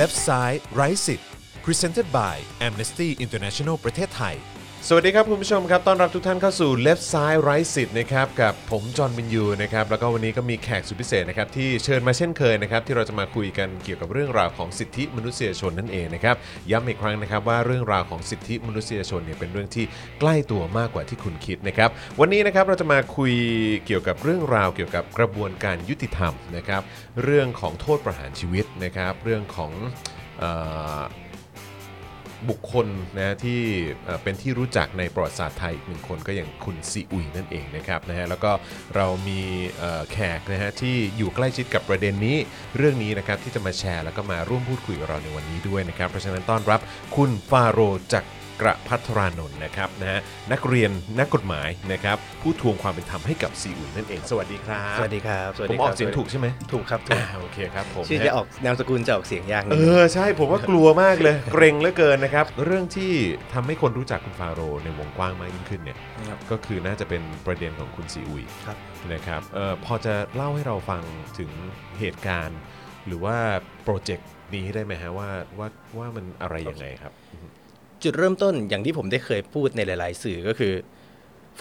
Left Side Right สิทธิ์ Presented by Amnesty International ประเทศไทย สวัสดีครับคุณผู้ชมครับต้อนรับทุกท่านเข้าสู่ Left Side Right สิทธิ์นะครับกับผมจอห์นวินยูนะครับแล้วก็วันนี้ก็มีแขกสุดพิเศษนะครับที่เชิญมาเช่นเคยนะครับที่เราจะมาคุยกันเกี่ยวกับเรื่องราวของสิทธิมนุษยชนนั่นเองนะครับย้ำอีกครั้งนะครับว่าเรื่องราวของสิทธิมนุษยชนเนี่ยเป็นเรื่องที่ใกล้ตัวมากกว่าที่คุณคิดนะครับวันนี้นะครับเราจะมาคุยเกี่ยวกับเรื่องราวเกี่ยวกับกระบวนการยุติธรรมนะครับเรื่องของโทษประหารชีวิตนะครับเรื่องของ บุคคลนะที่เป็นที่รู้จักในประวัติศาสตร์ไทยอีกหนึ่งคนก็อย่างคุณซีอุยนั่นเองนะครับนะฮะแล้วก็เรามีแขกนะฮะที่อยู่ใกล้ชิดกับประเด็นนี้เรื่องนี้นะครับที่จะมาแชร์แล้วก็มาร่วมพูดคุยกับเราในวันนี้ด้วยนะครับเพราะฉะนั้นต้อนรับคุณฟาโรห์จาก กระพัทรานนท์นะครับนะฮะนักเรียนนักกฎหมายนะครับผู้ทวงความเป็นธรรมให้กับซีอุยนั่นเอง สวัสดีครับสวัสดีครับสวัสผดีมคอรัอกเสียงถูกใช่ไหมถูกครับถูอ่ากโอเคครับผมชื่อจะออกนามสกุลจะออกเสียงยากนิเอดนึง อใช่ผมว่ากลัวมากเลย เกรงเหลือเกินนะครับ เรื่องที่ทำให้คนรู้จักคุณฟาโรห์ในวงกว้างมากยิ่งขึ้นเนี่ยครับ ก็คือน่าจะเป็นประเด็นของคุณซีอุย ครับ นะครับเออพอจะเล่าให้เราฟังถึงเหตุการณ์ หรือว่าโปรเจกต์นี้ได้ไหมฮะว่าว่าว่ามันอะไรยังไงครับ จุดเริ่มต้นอย่างที่ผมได้เคยพูดในหลาย ๆ สื่อก็คือ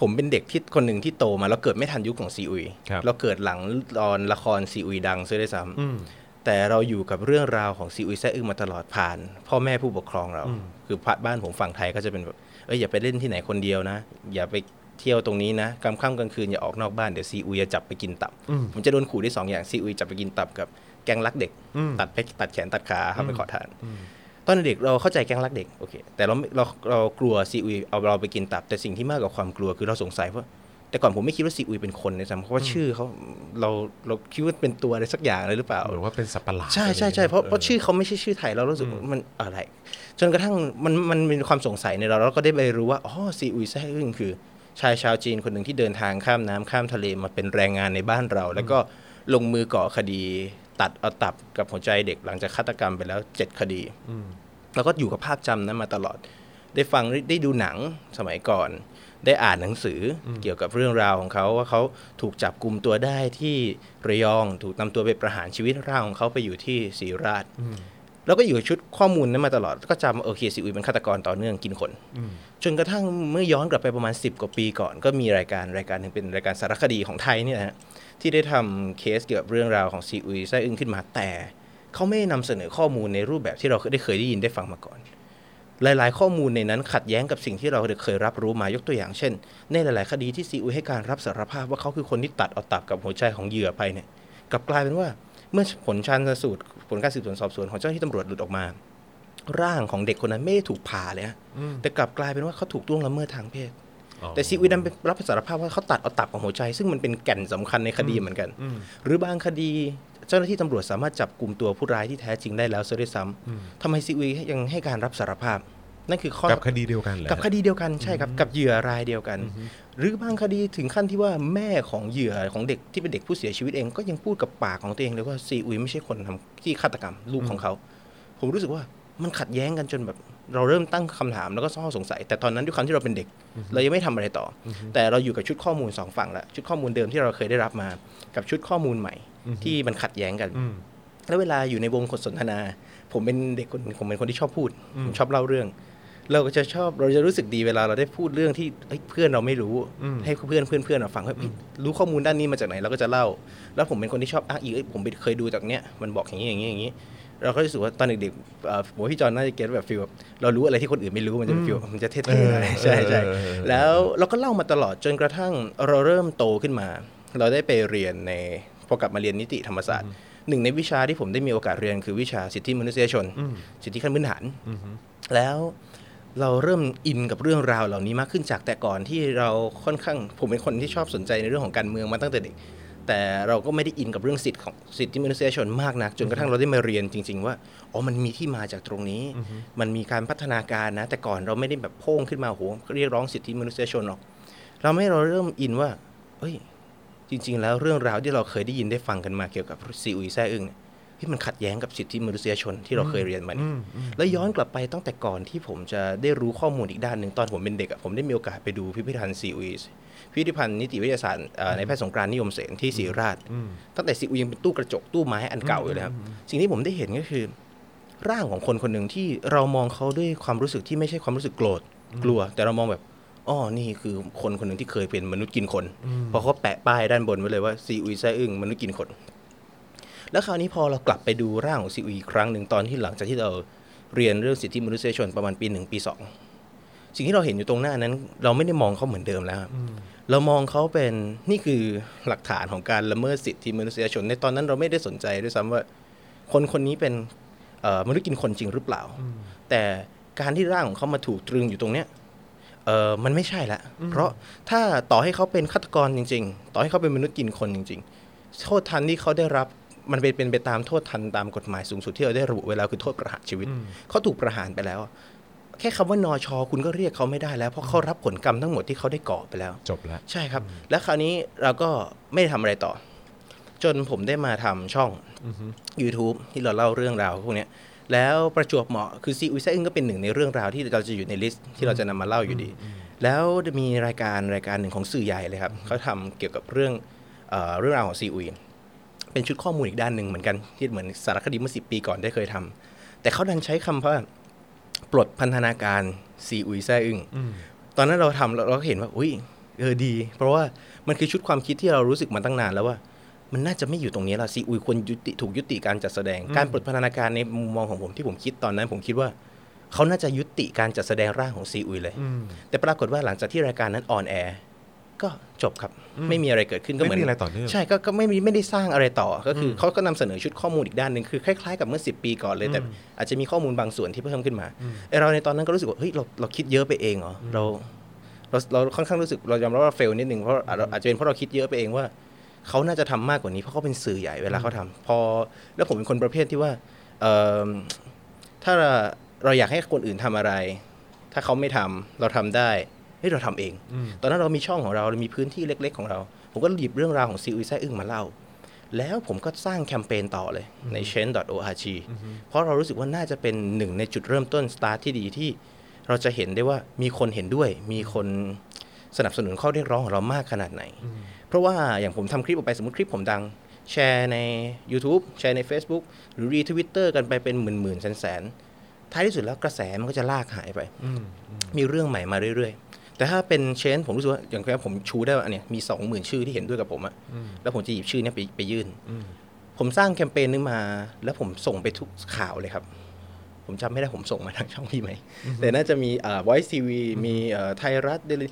ผมเป็นเด็กที่คนหนึ่งที่โตมาแล้วเกิดไม่ทันยุคของซีอุยครับเราเกิดหลังตอนละครซีอุยดังซะด้วยซ้อืมำแต่เราอยู่กับเรื่องราวของซีอุยแซ่อึ้งมาตลอดผ่าน พ่อแม่ผู้ปกครองเราอืมคือบ้านผมฝั่งไทยก็จะเป็นแบบเอ้ยอย่าไปเล่นที่ไหนคนเดียวนะ อย่าไปเที่ยวตรงนี้นะกลางค่ำกลางคืนอย่าออกนอกบ้านเดี๋ยวซีอุยจะจับไปกินตับอืมผมจะโดนขู่ได้สองอย่างซีอุยจับไปกินตับกับแกงรักเด็กอืมตัดไปตัดแขนตัดขาครับไปขอทานอืม ตอนเด็กเราเข้าใจแกงรักเด็กโอเคแต่เราไม่เราเรากลัวซีอุยเอาเราไปกินตับ แต่สิ่งที่มากกว่าความกลัวคือเราสงสัยว่าแต่ก่อนผมไม่คิดว่าซีอุยเป็นคนเลยซ้ำเพราะว่าชื่อเขาเราเราคิดว่าเป็นตัวอะไรสักอย่างเลยหรือเปล่าเหมือนว่าเป็นสัตว์ประหลาดใช่ใช่ใช่เพราะเพราะชื่อเขาไม่ใช่ชื่อไทยเรารู้สึกว่ามันอะไร จนกระทั่งมันมันมีความสงสัยในเราแล้วก็ได้ไปรู้ว่าอ๋อซีอุยแซ่อึ้งคือ ชายชาวจีนคนหนึ่งที่เดินทางข้ามน้ำข้ามทะเลมาเป็นแรงงานในบ้านเรา แล้วก็ลงมือก่อคดี ตัดเอาตับกับหัวใจเด็กหลังจากฆาตกรรมไปแล้วเจ็ดคดีอืม แล้วก็อยู่กับภาพจำนั้นมาตลอด ได้ฟังได้ดูหนังสมัยก่อน ได้อ่านหนังสืออเกี่ยวกับเรื่องราวของเขาว่าเขาถูกจับกลุ่มตัวได้ที่ระยองถูกนำตัวไปประหารชีวิตร่างของเขาไปอยู่ที่ศรีราชแล้วก็อยู่กับชุดข้อมูลนั้นมาตลอด ก็จำว่าโอเคซีอุยเป็นฆาตกรต่อเนื่องกินคนอืมจนกระทั่งเมื่อย้อนกลับไปประมาณ 10 กว่าปีก่อน ก็มีรายการรายการหนึ่งเป็นรายการสารคดีของไทยเนี่ยนะฮะที่ได้ทำเคสเกี่ยวกับเรื่องราวของซีอุยไส้อึ้งขึ้นมาแต่ เขาไม่ได้นำเสนอข้อมูลในรูปแบบที่เราได้เคยได้ยินได้ฟังมาก่อน หลาย ๆ ข้อมูลในนั้นขัดแย้งกับสิ่งที่เราเคยรับรู้มายกตัวอย่างเช่น ในหลาย ๆ คดีที่ซีอุยให้การรับสารภาพว่าเขาคือคนที่ตัดเอาตับกับหัวใจของเหยื่อไปเนี่ยกลับกลายเป็นว่าเมื่อผลชันสูตรผลการสืบสวนสอบสวนของเจ้าหน้าที่ตำรวจหลุดออกมา ร่างของเด็กคนนั้นไม่ได้ถูกผ่าเลยฮะอืมแต่กลับกลายเป็นว่าเขาถูกล่วงละเมิดทางเพศอ๋อแต่ซีอุยดันไปรับสารภาพว่าเขาตัดเอาตับกับหัวใจ ซึ่งมันเป็นแก่นสำคัญในคดีเหมือนกันอืมหรือบางคดี เจ้าหน้าที่ตำรวจสามารถจับกลุ่มตัวผู้ร้ายที่แท้จริงได้แล้วซะด้วยซ้ำทำไมซีอุยยังให้การรับสารภาพ นั่นคือข้อกับคดีเดียวกันแหละกับคดีเดียวกันใช่ครับกับเหยื่อรายเดียวกัน หรือบางคดีถึงขั้นที่ว่าแม่ของเหยื่อของเด็กที่เป็นเด็กผู้เสียชีวิตเองก็ยังพูดกับปากของตัวเองเลยว่าซีอุยไม่ใช่คนทำที่ฆาตกรรมลูกของเขา ผมรู้สึกว่ามันขัดแย้งกันจนแบบเราเริ่มตั้งคำถามแล้วก็ข้อสงสัย แต่ตอนนั้นด้วยความที่เราเป็นเด็ก เรายังไม่ทำอะไรต่ออแต่เราอยู่กับชุดข้อมูลสองฝั่งละชุดข้อมูลเดิมที่เราเคยได้รับมา กับชุดข้อมูลใหม่ ที่มันขัดแย้งกันอืมแล้วเวลาอยู่ในวงสนทนา ผมเป็นเด็กคนผมเป็นคนที่ชอบพูดผมชอบเล่าเรื่อง เราก็จะชอบเราจะรู้สึกดีเวลาเราได้พูดเรื่องที่เอ้ยเพื่อนเราไม่รู้อืมให้เพื่อนเพื่อนเพื่อนเราฟังว่าเอ้ยรู้ข้อมูลด้านนี้มาจากไหนเราก็จะเล่า แล้วผมเป็นคนที่ชอบอ้างอิงเอ้ยผมไปเคยดูจากเนี้ยมันบอกอย่างนี้อย่างนี้อย่างนี้เราก็รู้สึกว่าตอนเด็กๆเอ่อผมว่าพี่จอนน่าจะเก็ตแบบฟีลแบบเรารู้อะไรที่คนอื่นไม่รู้มันจะเป็นฟีลมันจะเท่ๆหน่อยใช่ใช่เออเออเออแล้วเราก็เล่ามาตลอดจนกระทั่งเราเริ่มโตขึ้นมา เราได้ไปเรียนในพอกลับมาเรียนนิติธรรมศาสตร์หนึ่งในวิชาที่ผมได้มีโอกาสเรียนคือวิชาสิทธิมนุษยชน สิทธิขั้นพื้นฐานแล้วเราเริ่มอินกับเรื่องราวเหล่านี้มากขึ้นจากแต่ก่อนที่เราค่อนข้างผมเป็นคนที่ชอบสนใจในเรื่องของการเมืองมาตั้งแต่เด็กแต่เราก็ไม่ได้อินกับเรื่องสิทธิของสิทธิมนุษยชนมากนัก จนกระทั่งเราได้มาเรียนจริง ๆ ว่าอ๋อมันมีที่มาจากตรงนี้ มันมีการพัฒนาการนะ แต่ก่อนเราไม่ได้แบบโพ่งขึ้นมาโหเรียกร้องสิทธิมนุษยชนหรอกเราไม่เราเริ่มอินว่า เอ้ย จริง ๆ แล้วเรื่องราวที่เราเคยได้ยินได้ฟังกันมาเกี่ยวกับซีอุยแซ่อึ้งเนี่ยที่มันขัดแย้งกับสิทธิมนุษยชนที่เราเคยเรียนมาเนี่ยแล้วย้อนกลับไปตั้งแต่ก่อนที่ผมจะได้รู้ข้อมูลอีกด้านหนึ่งตอนผมเป็นเด็กอะผมได้มีโอกาสไปดูพิพิธภัณฑ์ซีอุยพิพิธภัณฑ์นิติวิทยาศาสตร์เอ่อในแพทย์สงกรานต์นิยมเสนที่ศรีราช ตั้งแต่ซีอุยยังเป็นตู้กระจกตู้ไม้อันเก่าอยู่เลยครับสิ่งที่ผมได้เห็นก็คือ ร่างของคนคนหนึ่งที่เรามองเขาด้วยความรู้สึกที่ไม่ใช่ความรู้สึกโกรธกลัว แต่เรามองแบบ อ๋อนี่คือคนคนหนึ่งที่เคยเป็นมนุษย์กินคนเพราะเขาแปะป้ายด้านบนไว้เลยว่าซีอุยแซ่อึ้งมนุษย์กินคน แล้วคราวนี้พอเรากลับไปดูร่างของซีอุยอีกครั้งหนึ่งตอนที่หลังจากที่เราเรียนเรื่องสิทธิมนุษยชนประมาณปีหนึ่งปีสองสิ่งที่เราเห็นอยู่ตรงหน้านั้น เราไม่ได้มองเขาเหมือนเดิมแล้วครับเรามองเขาเป็นนี่คือหลักฐานของการละเมิดสิทธิมนุษยชน ในตอนนั้นเราไม่ได้สนใจด้วยซ้ำว่า คนคนนี้เป็นเอ่อมนุษย์กินคนจริงหรือเปล่า แต่การที่ร่างของเขามาถูกตรึงอยู่ตรงเนี้ย เออมันไม่ใช่ละเพราะถ้าต่อให้เขาเป็นฆาตกรจริง ๆ ต่อให้เขาเป็นมนุษย์กินคนจริง ๆ โทษทันที่เขาได้รับมันเป็นเป็นไปตามโทษทันตามกฎหมายสูงสุดที่เราได้ระบุไว้แล้วคือโทษประหารชีวิต เขาถูกประหารไปแล้ว แค่คำว่านอชอคุณก็เรียกเขาไม่ได้แล้ว เพราะเขารับผลกรรมทั้งหมดที่เขาได้ก่อไปแล้ว จบแล้ว ใช่ครับ และคราวนี้เราก็ไม่ได้ทำอะไรต่อ จนผมได้มาทำช่อง YouTube ที่เราเล่าเรื่องราวพวกเนี้ย แล้วประจวบเหมาะคือซีอุยแซ่อึ้งก็เป็นหนึ่งในเรื่องราวที่เราจะอยู่ใน list ที่เราจะนำมาเล่าอยู่ดี แล้วจะมีรายการรายการหนึ่งของสื่อใหญ่เลยครับเขาทำเกี่ยวกับเรื่องเอ่อเรื่องราวของซีอุยเป็นชุดข้อมูลอีกด้านหนึ่งเหมือนกันที่เหมือนสารคดีเมื่อสิบปีก่อนได้เคยทำแต่เขาดันใช้คำว่าปลดพันธนาการซีอุยแซ่อึ้งตอนนั้นเราทำเราเราก็เห็นว่า อุ้ยเออดี เพราะว่ามันคือชุดความคิดที่เรารู้สึกมาตั้งนานแล้วว่า มันน่าจะไม่อยู่ตรงนี้ละซีอุยควรยุติถูกยุติการจัดแสดง การปลดพันธนาการในมุมมองของผมที่ผมคิดตอนนั้น ผมคิดว่าเขาน่าจะยุติการจัดแสดงร่างของซีอุยเลย แต่ปรากฏว่าหลังจากที่รายการนั้น on air ก็จบครับ ไม่มีอะไรเกิดขึ้นก็เหมือนไม่มีอะไรต่อเนื่องใช่ก็ก็ไม่มีไม่ได้สร้างอะไรต่อก็คืออเขาก็นำเสนอชุดข้อมูลอีกด้านหนึ่งคือคล้ายๆกับเมื่อ 10 ปีก่อนเลย แต่อาจจะมีข้อมูลบางส่วนที่เพิ่มขึ้นมาไอเราในตอนนั้นก็รู้สึกว่าเฮ้ยเราเราคิดเยอะไปเองเหรอเราเราเราค่อนข้างรู้สึกเรายอมรับว่าเฟลนิดนึงเพราะอาจอาจจะเป็นเพราะเราคิดเยอะไปเองว่า เขาน่าจะทำมากกว่านี้เพราะเขาเป็นสื่อใหญ่เวลาเขาทำพอแล้วผมเป็นคนประเภทที่ว่าเอิ่มถ้าเราอยากให้คนอื่นทำอะไร ถ้าเขาไม่ทำเราทำได้เฮ้ยเราทำเอง ตอนนั้นเรามีช่องของเราเรามีพื้นที่เล็ก ๆ ของเรา ผมก็หยิบเรื่องราวของซีอุยแซ่อึ้งมาเล่า แล้วผมก็สร้างแคมเปญต่อเลยใน change.org เพราะเรารู้สึกว่าน่าจะเป็นหนึ่งในจุดเริ่มต้นสตาร์ทที่ดีที่เราจะเห็นได้ว่ามีคนเห็นด้วย มีคนสนับสนุนข้อเรียกร้องของเรามากขนาดไหน เพราะว่าอย่างผมทำคลิปออกไปสมมติคลิปผมดัง แชร์ใน YouTube แชร์ใน Facebook หรือรีทวิตเตอร์กันไปเป็นหมื่นๆแสนๆท้ายที่สุดแล้วกระแสมันก็จะลากหายไป มีเรื่องใหม่มาเรื่อยๆ แต่ถ้าเป็น Change ผมรู้สึกว่าอย่างแค่ผมชูได้ว่าอันเนี้ยมีสองหมื่นชื่อที่เห็นด้วยกับผมอะแล้วผมจะหยิบชื่อเนี้ยไปไปยื่น ผมสร้างแคมเปญนึงมา แล้วผมส่งไปทุกข่าวเลยครับ ผมจำไม่ได้ผมส่งมาทางช่องพี่ไหม แต่น่าจะมีอ่า Voice TV มีเอ่อไทยรัฐเดลินิวส์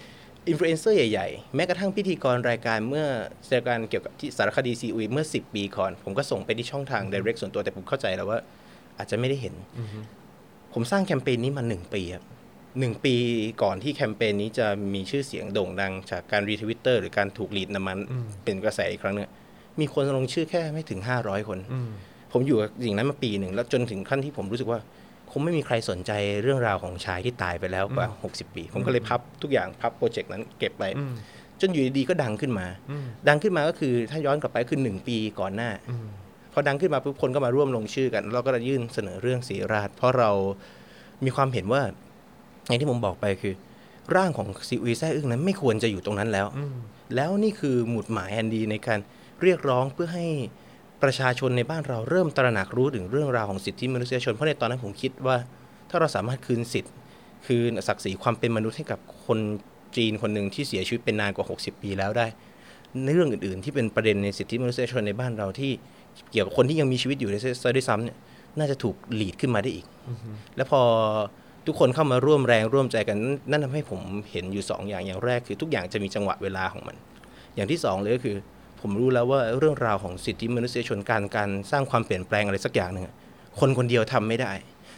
อินฟลูเอนเซอร์ใหญ่ๆ แม้กระทั่งพิธีกรรายการเมื่อรายการเกี่ยวกับที่สารคดีซีอุยเมื่อ 10 ปีก่อน ผมก็ส่งไปที่ช่องทาง direct ส่วนตัวแต่ผมเข้าใจแล้วว่า อาจจะไม่ได้เห็น ผมสร้างแคมเปญนี้มาหนึ่งปีครับหนึ่งปีก่อนที่แคมเปญนี้จะมีชื่อเสียงโด่งดัง จากการรีทวิตเตอร์หรือการถูกลีดน้ำมันเป็นกระแสอีกครั้งเนี่ยมีคนลงชื่อแค่ไม่ถึง 500 คน ผมอยู่กับสิ่งนั้นมาปีหนึ่งแล้วจนถึงขั้นที่ผมรู้สึกว่าค งไม่มีใครสนใจเรื่องราวของชายที่ตายไปแล้วกว่า 60 ปี ผมก็เลยพับทุกอย่างพับ project นั้นเก็บไป จนอยู่ดีๆก็ดังขึ้นมา ดังขึ้นมาก็คือถ้าย้อนกลับไปคือหนึ่งปีก่อนหน้าพอดังขึ้นมาปุ๊บคนก็มาร่วมลงชื่อกัน เราก็จะยื่นเสนอเรื่องศิริราช เพราะเรามีความเห็นว่าอย่างที่ผมบอกไปคือ ร่างของซีอุยแซ่อึ้งนั้นไม่ควรจะอยู่ตรงนั้นแล้ว แล้วนี่คือหมุดหมายอันดีในการเรียกร้องเพื่อให้ ประชาชนในบ้านเราเริ่มตระหนักรู้ถึงเรื่องราวของสิทธิมนุษยชน เพราะในตอนนั้นผมคิดว่า ถ้าเราสามารถคืนสิทธิ์ คืนศักดิ์ศรีความเป็นมนุษย์ให้กับคนจีนคนหนึ่งที่เสียชีวิตเป็นนานกว่า 60 ปีแล้วได้ในเรื่องอื่นๆ ที่เป็นประเด็นในสิทธิมนุษยชนในบ้านเราที่เกี่ยวกับคนที่ยังมีชีวิตอยู่ในซด้วยซ้ำเนี่ยน่าจะถูกหลีดขึ้นมาได้อีก แล้วพอทุกคนเข้ามาร่วมแรงร่วมใจกันนั่นทำให้ผมเห็นอยู่สองอย่างอย่างแรกคือทุกอย่างจะมีจังหวะเวลาของมัน อย่างที่สองเลยก็คือ ผมรู้แล้วว่าเรื่องราวของสิทธิมนุษยชนการการสร้างความเปลี่ยนแปลงอะไรสักอย่างหนึ่งคนคนเดียวทำไม่ได้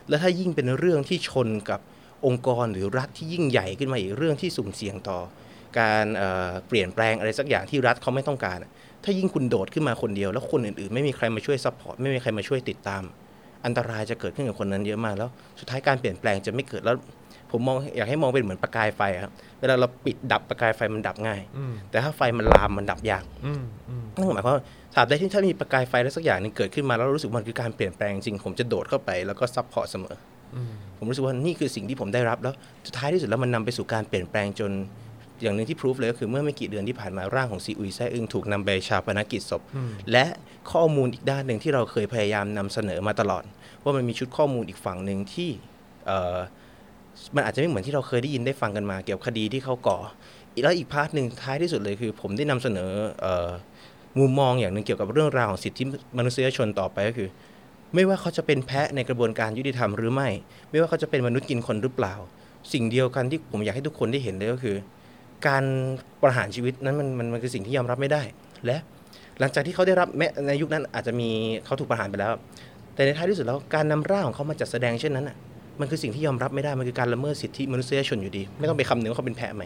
แล้วถ้ายิ่งเป็นเรื่องที่ชนกับองค์กรหรือรัฐที่ยิ่งใหญ่ขึ้นมาอีกเรื่องที่สุ่มเสี่ยงต่อ การเเปลี่ยนแปลงอะไรสักอย่างที่รัฐเขาไม่ต้องการ ถ้ายิ่งคุณโดดขึ้นมาคนเดียว แล้วคนอื่นๆ ไม่มีใครมาช่วย support ไม่มีใครมาช่วยติดตาม อันตรายจะเกิดขึ้นกับคนนั้นเยอะมากแล้ว สุดท้ายการเปลี่ยนแปลงจะไม่เกิดแล้ว ผมมองอยากให้มองเป็นเหมือนประกายไฟอะครับเวลาเราปิดดับประกายไฟมันดับง่าย แต่ถ้าไฟมันลามมันดับยากนั่นหมายความว่าตราบใดที่ถ้ามีประกายไฟแล้วสักอย่างหนึ่งเกิดขึ้นมาแล้วรู้สึกว่ามันคือการเปลี่ยนแปลงจริงผมจะโดดเข้าไปแล้วก็ support เสมออผมรู้สึกว่านี่คือสิ่งที่ผมได้รับแล้วสุดท้ายที่สุดแล้วมันนำไปสู่การเปลี่ยนแปลงจนอย่างหนึ่งที่พิสูจเลยก็คือเมื่อไม่กี่เดือนที่ผ่านมาร่างของซีอุยแซ่อึงถูกนำไปชาปนกิจศพ และข้อมูลอีกด้านหนึ่งที่เราเคยพยายามนำเสนอมาตลอด ว่ามันมีชุดข้อมูลอีกฝั่งหนึ่งที่เอ่อ มันอาจจะไม่เหมือนที่เราเคยได้ยินได้ฟังกันมา เกี่ยวกับคดีที่เขาก่อ แล้วอีกพาร์ทหนึ่งท้ายที่สุดเลยคือ ผมได้นำเสนออมุมมองอย่างหนึ่งเกี่ยวกับเรื่องราวของสิทธิมนุษยชนต่อไปก็คือ ไม่ว่าเขาจะเป็นแพะในกระบวนการยุติธรรมหรือไม่ ไม่ว่าเขาจะเป็นมนุษย์กินคนหรือเปล่า สิ่งเดียวกันที่ผมอยากให้ทุกคนได้เห็นเลยก็คือ การประหารชีวิตนั้นมันมันมันคือสิ่งที่ยอมรับไม่ได้ และหลังจากที่เขาได้รับแม้ในยุคนั้นอาจจะมีเขาถูกประหารไปแล้ว แต่ในท้ายที่สุดแล้วการนำร่างของเขามาจัดแสดงเช่นนั้นอะ มันคือสิ่งที่ยอมรับไม่ได้ มันคือการละเมิดสิทธิมนุษยชนอยู่ดี ไม่ต้องไปคำนึงว่าเขาเป็นแพะไหม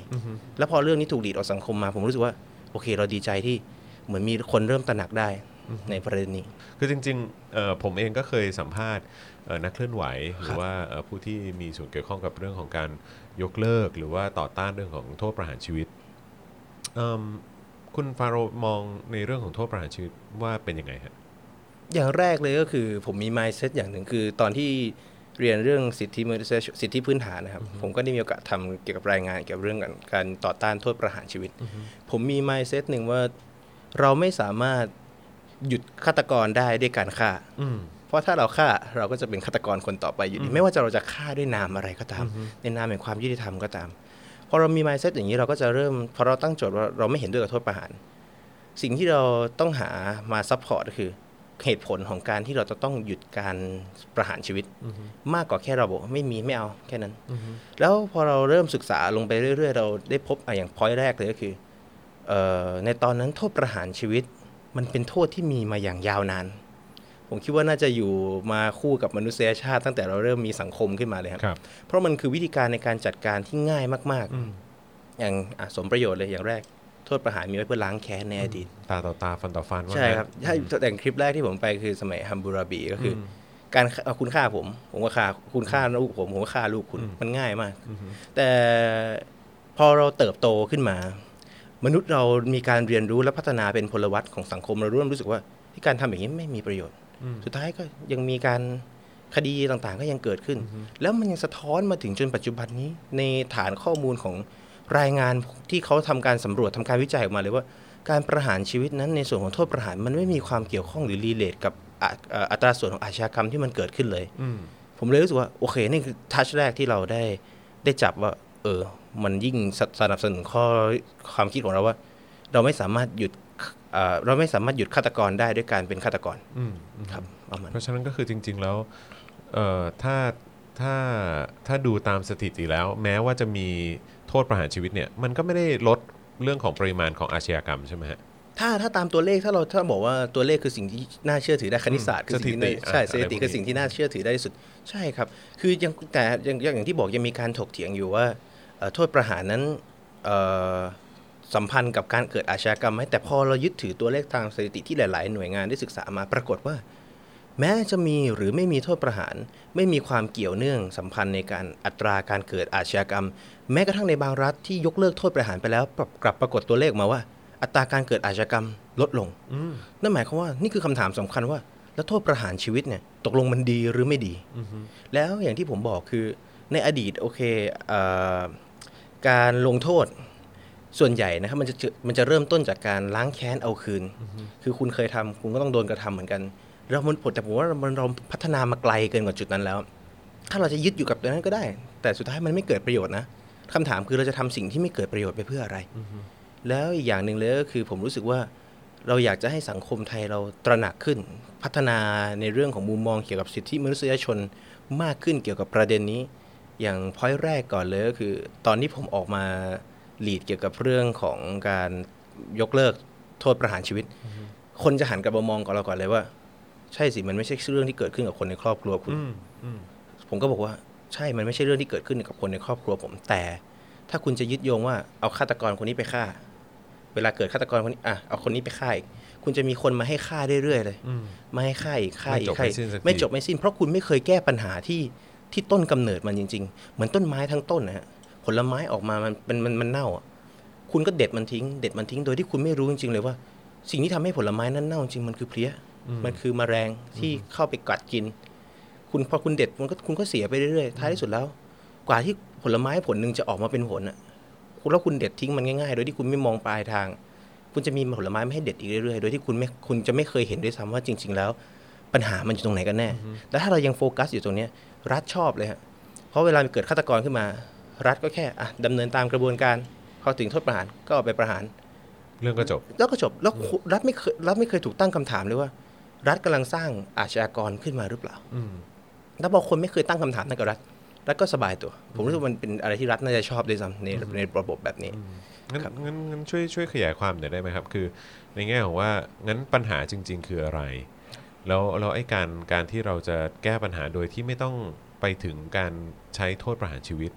แล้วพอเรื่องนี้ถูกดีดออกสังคมมา ผมรู้สึกว่า โอเค เราดีใจที่เหมือนมีคนเริ่มตระหนักได้ในประเด็นนี้ คือจริงๆเอ่อผมเองก็เคยสัมภาษณ์เอ่อนักเคลื่อนไหว หรือว่าเอ่อผู้ที่มีส่วนเกี่ยวข้องกับเรื่องของการยกเลิก หรือว่าต่อต้านเรื่องของโทษประหารชีวิตเอิ่มคุณฟาโรห์มองในเรื่องของโทษประหารชีวิตว่าเป็นยังไงฮะอย่างแรกเลยก็คือผมมี mindset อย่างหนึ่งคือตอนที่ เรียนเรื่องสิทธิมนุษยชนสิทธิพื้นฐานนะครับ ผมก็ได้มีโอกาสทำเกี่ยวกับรายงานเกี่ยวกับเรื่องการการต่อต้านโทษประหารชีวิต ผมมี mindset หนึ่งว่าเราไม่สามารถหยุดฆาตกรได้ด้วยการฆ่าอืมเพราะถ้าเราฆ่าเราก็จะเป็นฆาตกรคนต่อไปอยู่ดีไม่ว่าจะเราจะฆ่าด้วยนามอะไรก็ตาม ในนามแห่งความยุติธรรมก็ตามพอเรามี mindset อย่างนี้เราก็จะเริ่มพอเราตั้งโจทย์ว่าเราไม่เห็นด้วยกับโทษประหาร สิ่งที่เราต้องหามา support ก็คือ เหตุผลของการที่เราจะต้องหยุดการประหารชีวิต มากกว่าแค่เราบอกว่าไม่มีไม่เอาแค่นั้น แล้วพอเราเริ่มศึกษาลงไปเรื่อย ๆ เราได้พบอะอย่างพอยแรกเลยก็คือเออในตอนนั้นโทษประหารชีวิต มันเป็นโทษที่มีมาอย่างยาวนาน ผมคิดว่าน่าจะอยู่มาคู่กับมนุษยชาติตั้งแต่เราเริ่มมีสังคมขึ้นมาเลยครับครับเพราะมันคือวิธีการในการจัดการที่ง่ายมาก ๆ อย่างอะสมประโยชน์เลยอย่างแรกโทษประหารมีไว้เพื่อล้างแค้นในอดีตตาต่อตาฟันต่อฟันว่าใช่งั้นครับใช่แต่คลิปแรกที่ผมไปคือสมัยฮัมบูราบีก็คืออการเอาคุณฆ่าผม ผมก็ฆ่าคุณฆ่าลูกผมผมก็ฆ่าลูกคุณมันง่ายมาก แต่พอเราเติบโตขึ้นมา มนุษย์เรามีการเรียนรู้และพัฒนาเป็นพลวัตของสังคมเราเริ่มรู้สึกว่าที่การทำอย่างนี้ไม่มีประโยชน์ สุดท้ายก็ยังมีการคดีต่างๆก็ยังเกิดขึ้น แล้วมันยังสะท้อนมาถึงจนปัจจุบันนี้ในฐานข้อมูลของ รายงานที่เขาทำการสำรวจทำการวิจัยออกมาเลยว่า การประหารชีวิตนั้นในส่วนของโทษประหารมันไม่มีความเกี่ยวข้องหรือรีเลทกับอะเอ่ออัตราส่วนของอาชญากรรมที่มันเกิดขึ้นเลยอืมผมเลยรู้สึกว่าโอเคนี่คือทัชแรกที่เราได้ได้จับว่า เออ มันยิ่งสสนับสนุนข้อความคิดของเราว่า เราไม่สามารถหยุดเอ่อเราไม่สามารถหยุดฆาตกรได้ด้วยการเป็นฆาตกรอืมครับประมาณเพราะฉะนั้นก็คือจริง ๆ แล้วเอ่อถ้าถ้าถ้าดูตามสถิติแล้ว แม้ว่าจะมี โทษประหารชีวิตเนี่ยมันก็ไม่ได้ลดเรื่องของปริมาณของอาชญากรรมใช่ไหมฮะถ้าถ้าตามตัวเลขถ้าเราถ้าบอกว่าตัวเลขคือสิ่งที่น่าเชื่อถือได้คณิตศาสตร์คือสิ่งที่สถิติใช่อะสถิติอะไรพวกนี้คือสิ่งที่น่าเชื่อถือได้ที่สุด ใช่ครับ คือยังแต่ยังยังอย่างที่บอกยังมีการถกเถียงอยู่ว่าเอ่อโทษประหารนั้นเอ่อสัมพันธ์กับการเกิดอาชญากรรมไหมแต่พอเรายึดถือตัวเลขทางสถิติที่หลาย ๆ หน่วยงานได้ศึกษามาปรากฏว่า แม้จะมีหรือไม่มีโทษประหาร ไม่มีความเกี่ยวเนื่องสัมพันธ์ในการอัตราการเกิดอาชญากรรม แม้กระทั่งในบางรัฐที่ยกเลิกโทษประหารไปแล้วปรับกลับปรากฏตัวเลขมาว่า อัตราการเกิดอาชญากรรมลดลงอืมนั่นหมายความว่านี่คือคำถามสำคัญว่า แล้วโทษประหารชีวิตเนี่ยตกลงมันดีหรือไม่ดีแล้วอย่างที่ผมบอกคือในอดีตโอเคเออการลงโทษส่วนใหญ่นะครับมันจะเจอมันจะเริ่มต้นจากการล้างแค้นเอาคืน คือคุณเคยทำคุณก็ต้องโดนกระทำเหมือนกัน แล้วมันแต่ผมว่ามันเราพัฒนามาไกลเกินกว่าจุดนั้นแล้ว ถ้าเราจะยึดอยู่กับตัวนั้นก็ได้ แต่สุดท้ายมันไม่เกิดประโยชน์นะคำถามคือเราจะทำสิ่งที่ไม่เกิดประโยชน์ไปเพื่ออะไร แล้วอีกอย่างหนึ่งเลยก็คือผมรู้สึกว่าเราอยากจะให้สังคมไทยเราตระหนักขึ้น พัฒนาในเรื่องของมุมมองเกี่ยวกับสิทธิมนุษยชนมากขึ้นเกี่ยวกับประเด็นนี้ อย่างพอยแรกก่อนเลยก็คือ ตอนนี้ผมออกมาลีดเกี่ยวกับเรื่องของการยกเลิกโทษประหารชีวิต คนจะหันกลับมามองกับเราก่อนเลยว่า ใช่สิมันไม่ใช่เรื่องที่เกิดขึ้นกับคนในครอบครัวคุณอืมอืมผมก็บอกว่า ใช่มันไม่ใช่เรื่องที่เกิดขึ้นกับคนในครอบครัวผม แต่ ถ้าคุณจะยึดโยงว่าเอาฆาตกรคนนี้ไปฆ่า เวลาเกิดฆาตกรคนนี้อะเอาคนนี้ไปฆ่าอีกคุณจะมีคนมาให้ฆ่าเรื่อยๆเลยอืมมาให้ฆ่าอีกฆ่าอีไม่จกบฆ่าไม่อีกสิ้นสักทีไม่จบไม่สิ้น เพราะคุณไม่เคยแก้ปัญหาที่ที่ต้นกำเนิดมันจริง ๆ เหมือนต้นไม้ทั้งต้นนะฮะผลไม้ออกมามันมันมันมันเน่าอะคุณก็เด็ดมันทิ้ง เด็ดมันทิ้งโดยที่คุณไม่รู้จริงๆเลยว่า สิ่งที่ทำให้ผลไม้นั้นเน่าจริงมันคือเพลี้ย มันคือแมลงที่เข้าไปกัดกิน คุณพอคุณเด็ดมันก็คุณก็เสียไปเรื่อยๆท้ายที่สุดแล้ว กว่าที่ผลไม้ผลหนึ่งจะออกมาเป็นผลอะแล้วคุณเด็ดทิ้งมันง่ายๆ โดยที่คุณไม่มองปลายทาง คุณจะมีผลไม้ไม่ให้เด็ดอีกเรื่อยๆ โดยที่คุณไม่คุณจะไม่เคยเห็นด้วยซ้ำว่าจริง ๆ แล้ว ปัญหามันอยู่ตรงไหนกันแน่ แล้วถ้าเรายังโฟกัสอยู่ตรงเนี้ยรัฐชอบเลยฮะเพราะเวลาเกิดฆาตกรขึ้นมา รัฐก็แค่อะดำเนินตามกระบวนการเขาถึงโทษประหารก็เอาไปประหาร เรื่องก็จบแล้วก็จบแล้วรัฐไม่เคยรัฐไม่เคยถูกตั้งคำถามเลยว่า รัฐกำลังสร้างอาชญากรขึ้นมาหรือเปล่าอืมแล้วพอคนไม่เคยตั้งคำถามนั่นกับรัฐรัฐก็สบายตัว ผมรู้สึกว่ามันเป็นอะไรที่รัฐน่าจะชอบด้วยซ้ำในในระบบแบบนี้งั้นครับงั้นงั้นช่วยช่วยขยายความหน่อยได้ไหมครับ คือ ในแง่ของว่างั้นปัญหาจริง ๆ คืออะไร แล้วแล้วไอ้การการที่เราจะแก้ปัญหาโดยที่ไม่ต้องไปถึงการใช้โทษประหารชีวิต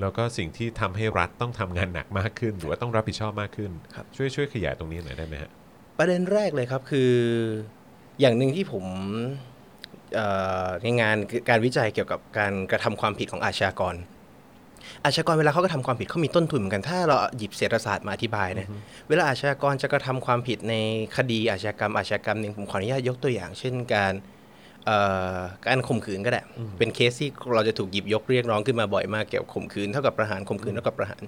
แล้วก็สิ่งที่ทำให้รัฐต้องทำงานหนักมากขึ้น หรือว่าต้องรับผิดชอบมากขึ้นครับช่วยช่วยขยายตรงนี้หน่อยได้ไหมฮะประเด็นแรกเลยครับคือ อย่างหนึ่งที่ผมเอ่อในงานการวิจัยเกี่ยวกับการกระทำความผิดของอาชญากร อาชญากรเวลาเขากระทำความผิดเขามีต้นทุนเหมือนกัน ถ้าเราหยิบเศรษฐศาสตร์มาอธิบายนะเวลาอาชญากรจะกระทำความผิดในคดีอาชญากรรมอาชญากรรมหนึ่งผมขออนุญาตยกตัวอย่าง เช่นการเอ่อการข่มขืนก็ได้ เป็นเคสที่เราจะถูกหยิบยกเรียกร้องขึ้นมาบ่อยมากเกี่ยวกับข่มขืนเท่ากับประหารข่มขืนเท่ากับประหาร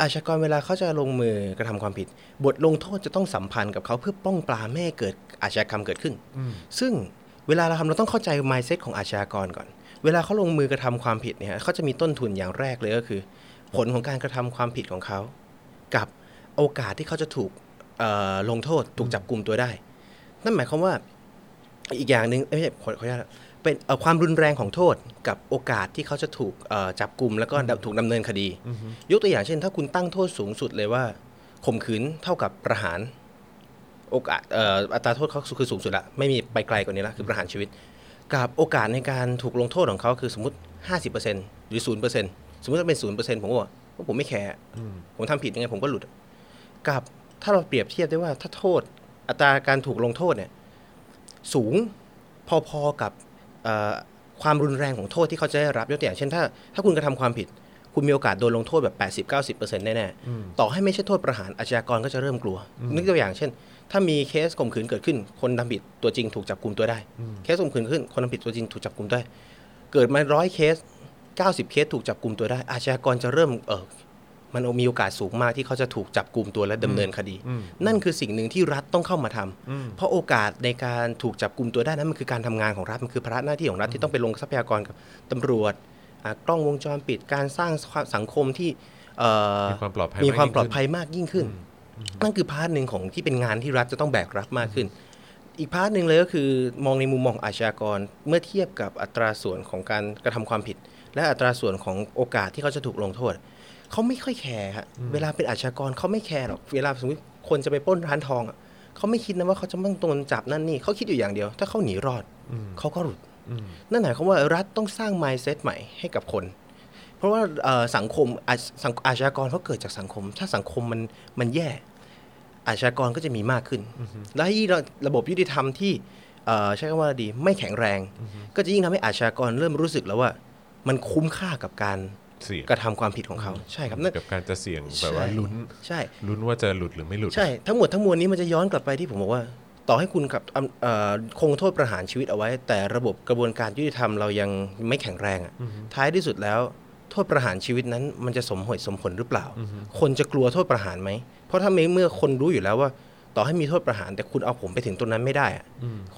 อาชญากรเวลาเขาจะลงมือกระทำความผิด บทลงโทษจะต้องสัมพันธ์กับเขาเพื่อป้องปรามไม่ให้เกิดอาชญากรรมเกิดขึ้น ซึ่งเวลาเราทำเราต้องเข้าใจ mindset ของอาชญากรก่อน เวลาเขาลงมือกระทำความผิดเนี่ยเขาจะมีต้นทุนอย่างแรกเลยก็คือ ผลของการกระทำความผิดของเขา กับโอกาสที่เขาจะถูกลงโทษถูกจับกลุ่มตัวได้ นั่นหมายความว่าอีกอย่างหนึ่งเอ้ยไม่ใช่ขอขอนุญาต เป็นเอ่อความรุนแรงของโทษกับโอกาสที่เขาจะถูกเอ่อจับกลุ่มแล้วก็ดำถูกดำเนินคดี ยกตัวอย่างเช่น ถ้าคุณตั้งโทษสูงสุดเลยว่าข่มขืนเท่ากับประหารโอกาสเอ่ออัตราโทษเขาคือสูงสุดละไม่มีไปไกลกว่านี้ละคือประหารชีวิต กับโอกาสในการถูกลงโทษของเขาคือสมมติ 50%หรือ 0%สมมติถ้าเป็น 0%ผมก็บอกว่าผมไม่แคร์ผมทำผิดยังไงผมก็หลุด กับถ้าเราเปรียบเทียบได้ว่าถ้าโทษอัตราการถูกลงโทษเนี่ยสูงพอๆกับเอ่อ ความรุนแรงของโทษที่เขาจะได้รับยกตัวอย่างเช่นถ้าถ้าคุณกระทำความผิด คุณมีโอกาสโดนลงโทษแบบ 80-90%แน่ๆต่อให้ไม่ใช่โทษประหารอาชญากรก็จะเริ่มกลัว นึกตัวอย่างเช่น ถ้ามีเคสข่มขืนเกิดขึ้น คนทำผิดตัวจริงถูกจับกลุ่มตัวได้ เคสข่มขืนขึ้นคนทำผิดตัวจริงถูกจับกลุ่มได้ เกิดมาร้อยเคส 90 เคสถูกจับกุมตัวได้ อาชญากรจะเริ่มเออ มันมีโอกาสสูงมากที่เขาจะถูกจับกลุ่มตัวและดำเนินคดี นั่นคือสิ่งหนึ่งที่รัฐต้องเข้ามาทำเพราะโอกาสในการถูกจับกลุ่มตัวได้นั้นมันคือการทำงานของรัฐมันคือภาระหน้าที่ของรัฐที่ต้องไปลงทรัพยากรกับตำรวจอ่ากล้องวงจรปิดการสร้างสังคมที่เอ่อมีความปลอดภัยมีความมากยิ่งปลอดขึ้นภัยมากยิ่งขึ้น นั่นคือ part หนึ่งของที่เป็นงานที่รัฐจะต้องแบกรับมากขึ้น อีก part หนึ่งเลยก็คือมองในมุมมองของอาชญากรเมื่อเทียบกับอัตราส่วนของการกระทำความผิด และอัตราส่วนของโอกาสที่เขาจะถูกลงโทษ เขาไม่ค่อย care ฮะเวลาเป็นอาชญากรเขาไม่ care หรอกเวลาสมมติคนจะไปปล้นร้านทองอะเขาไม่คิดนะว่าเขาจะต้องโดนจับนั่นนี่เขาคิดอยู่อย่างเดียว ถ้าเขาหนีรอดเขาก็หลุดนั่นหมายความว่ารัฐต้องสร้าง mindset ใหม่ให้กับคน เพราะว่าเอ่อสังคมอาสังอาชญากรเขาเกิดจากสังคม ถ้าสังคมมันมันแย่ อาชญากรก็จะมีมากขึ้น และยิ่งระบบยุติธรรมที่เอ่อใช้คำว่าดีไม่แข็งแรง ก็จะยิ่งทำให้อาชญากรเริ่มรู้สึกแล้วว่า มันคุ้มค่ากับการเสี่ยง กระทำความผิดของเขาใช่ครับนั่นกับการจะเสี่ยงแบบว่าใช่ลุ้นใช่ลุ้นว่าจะหลุดหรือไม่หลุด ใช่ทั้งหมดทั้งมวลนี้มันจะย้อนกลับไปที่ผมบอกว่า ต่อให้คุณกับเอ่อคงโทษประหารชีวิตเอาไว้ แต่ระบบกระบวนการยุติธรรมเรายังไม่แข็งแรงอะท้ายที่สุดแล้วโทษประหารชีวิตนั้น มันจะสมเหตุสมผลหรือเปล่า คนจะกลัวโทษประหารไหมเพราะถ้าเมื่อคนรู้อยู่แล้วว่า ต่อให้มีโทษประหารแต่คุณเอาผมไปถึงตรงนั้นไม่ได้อะ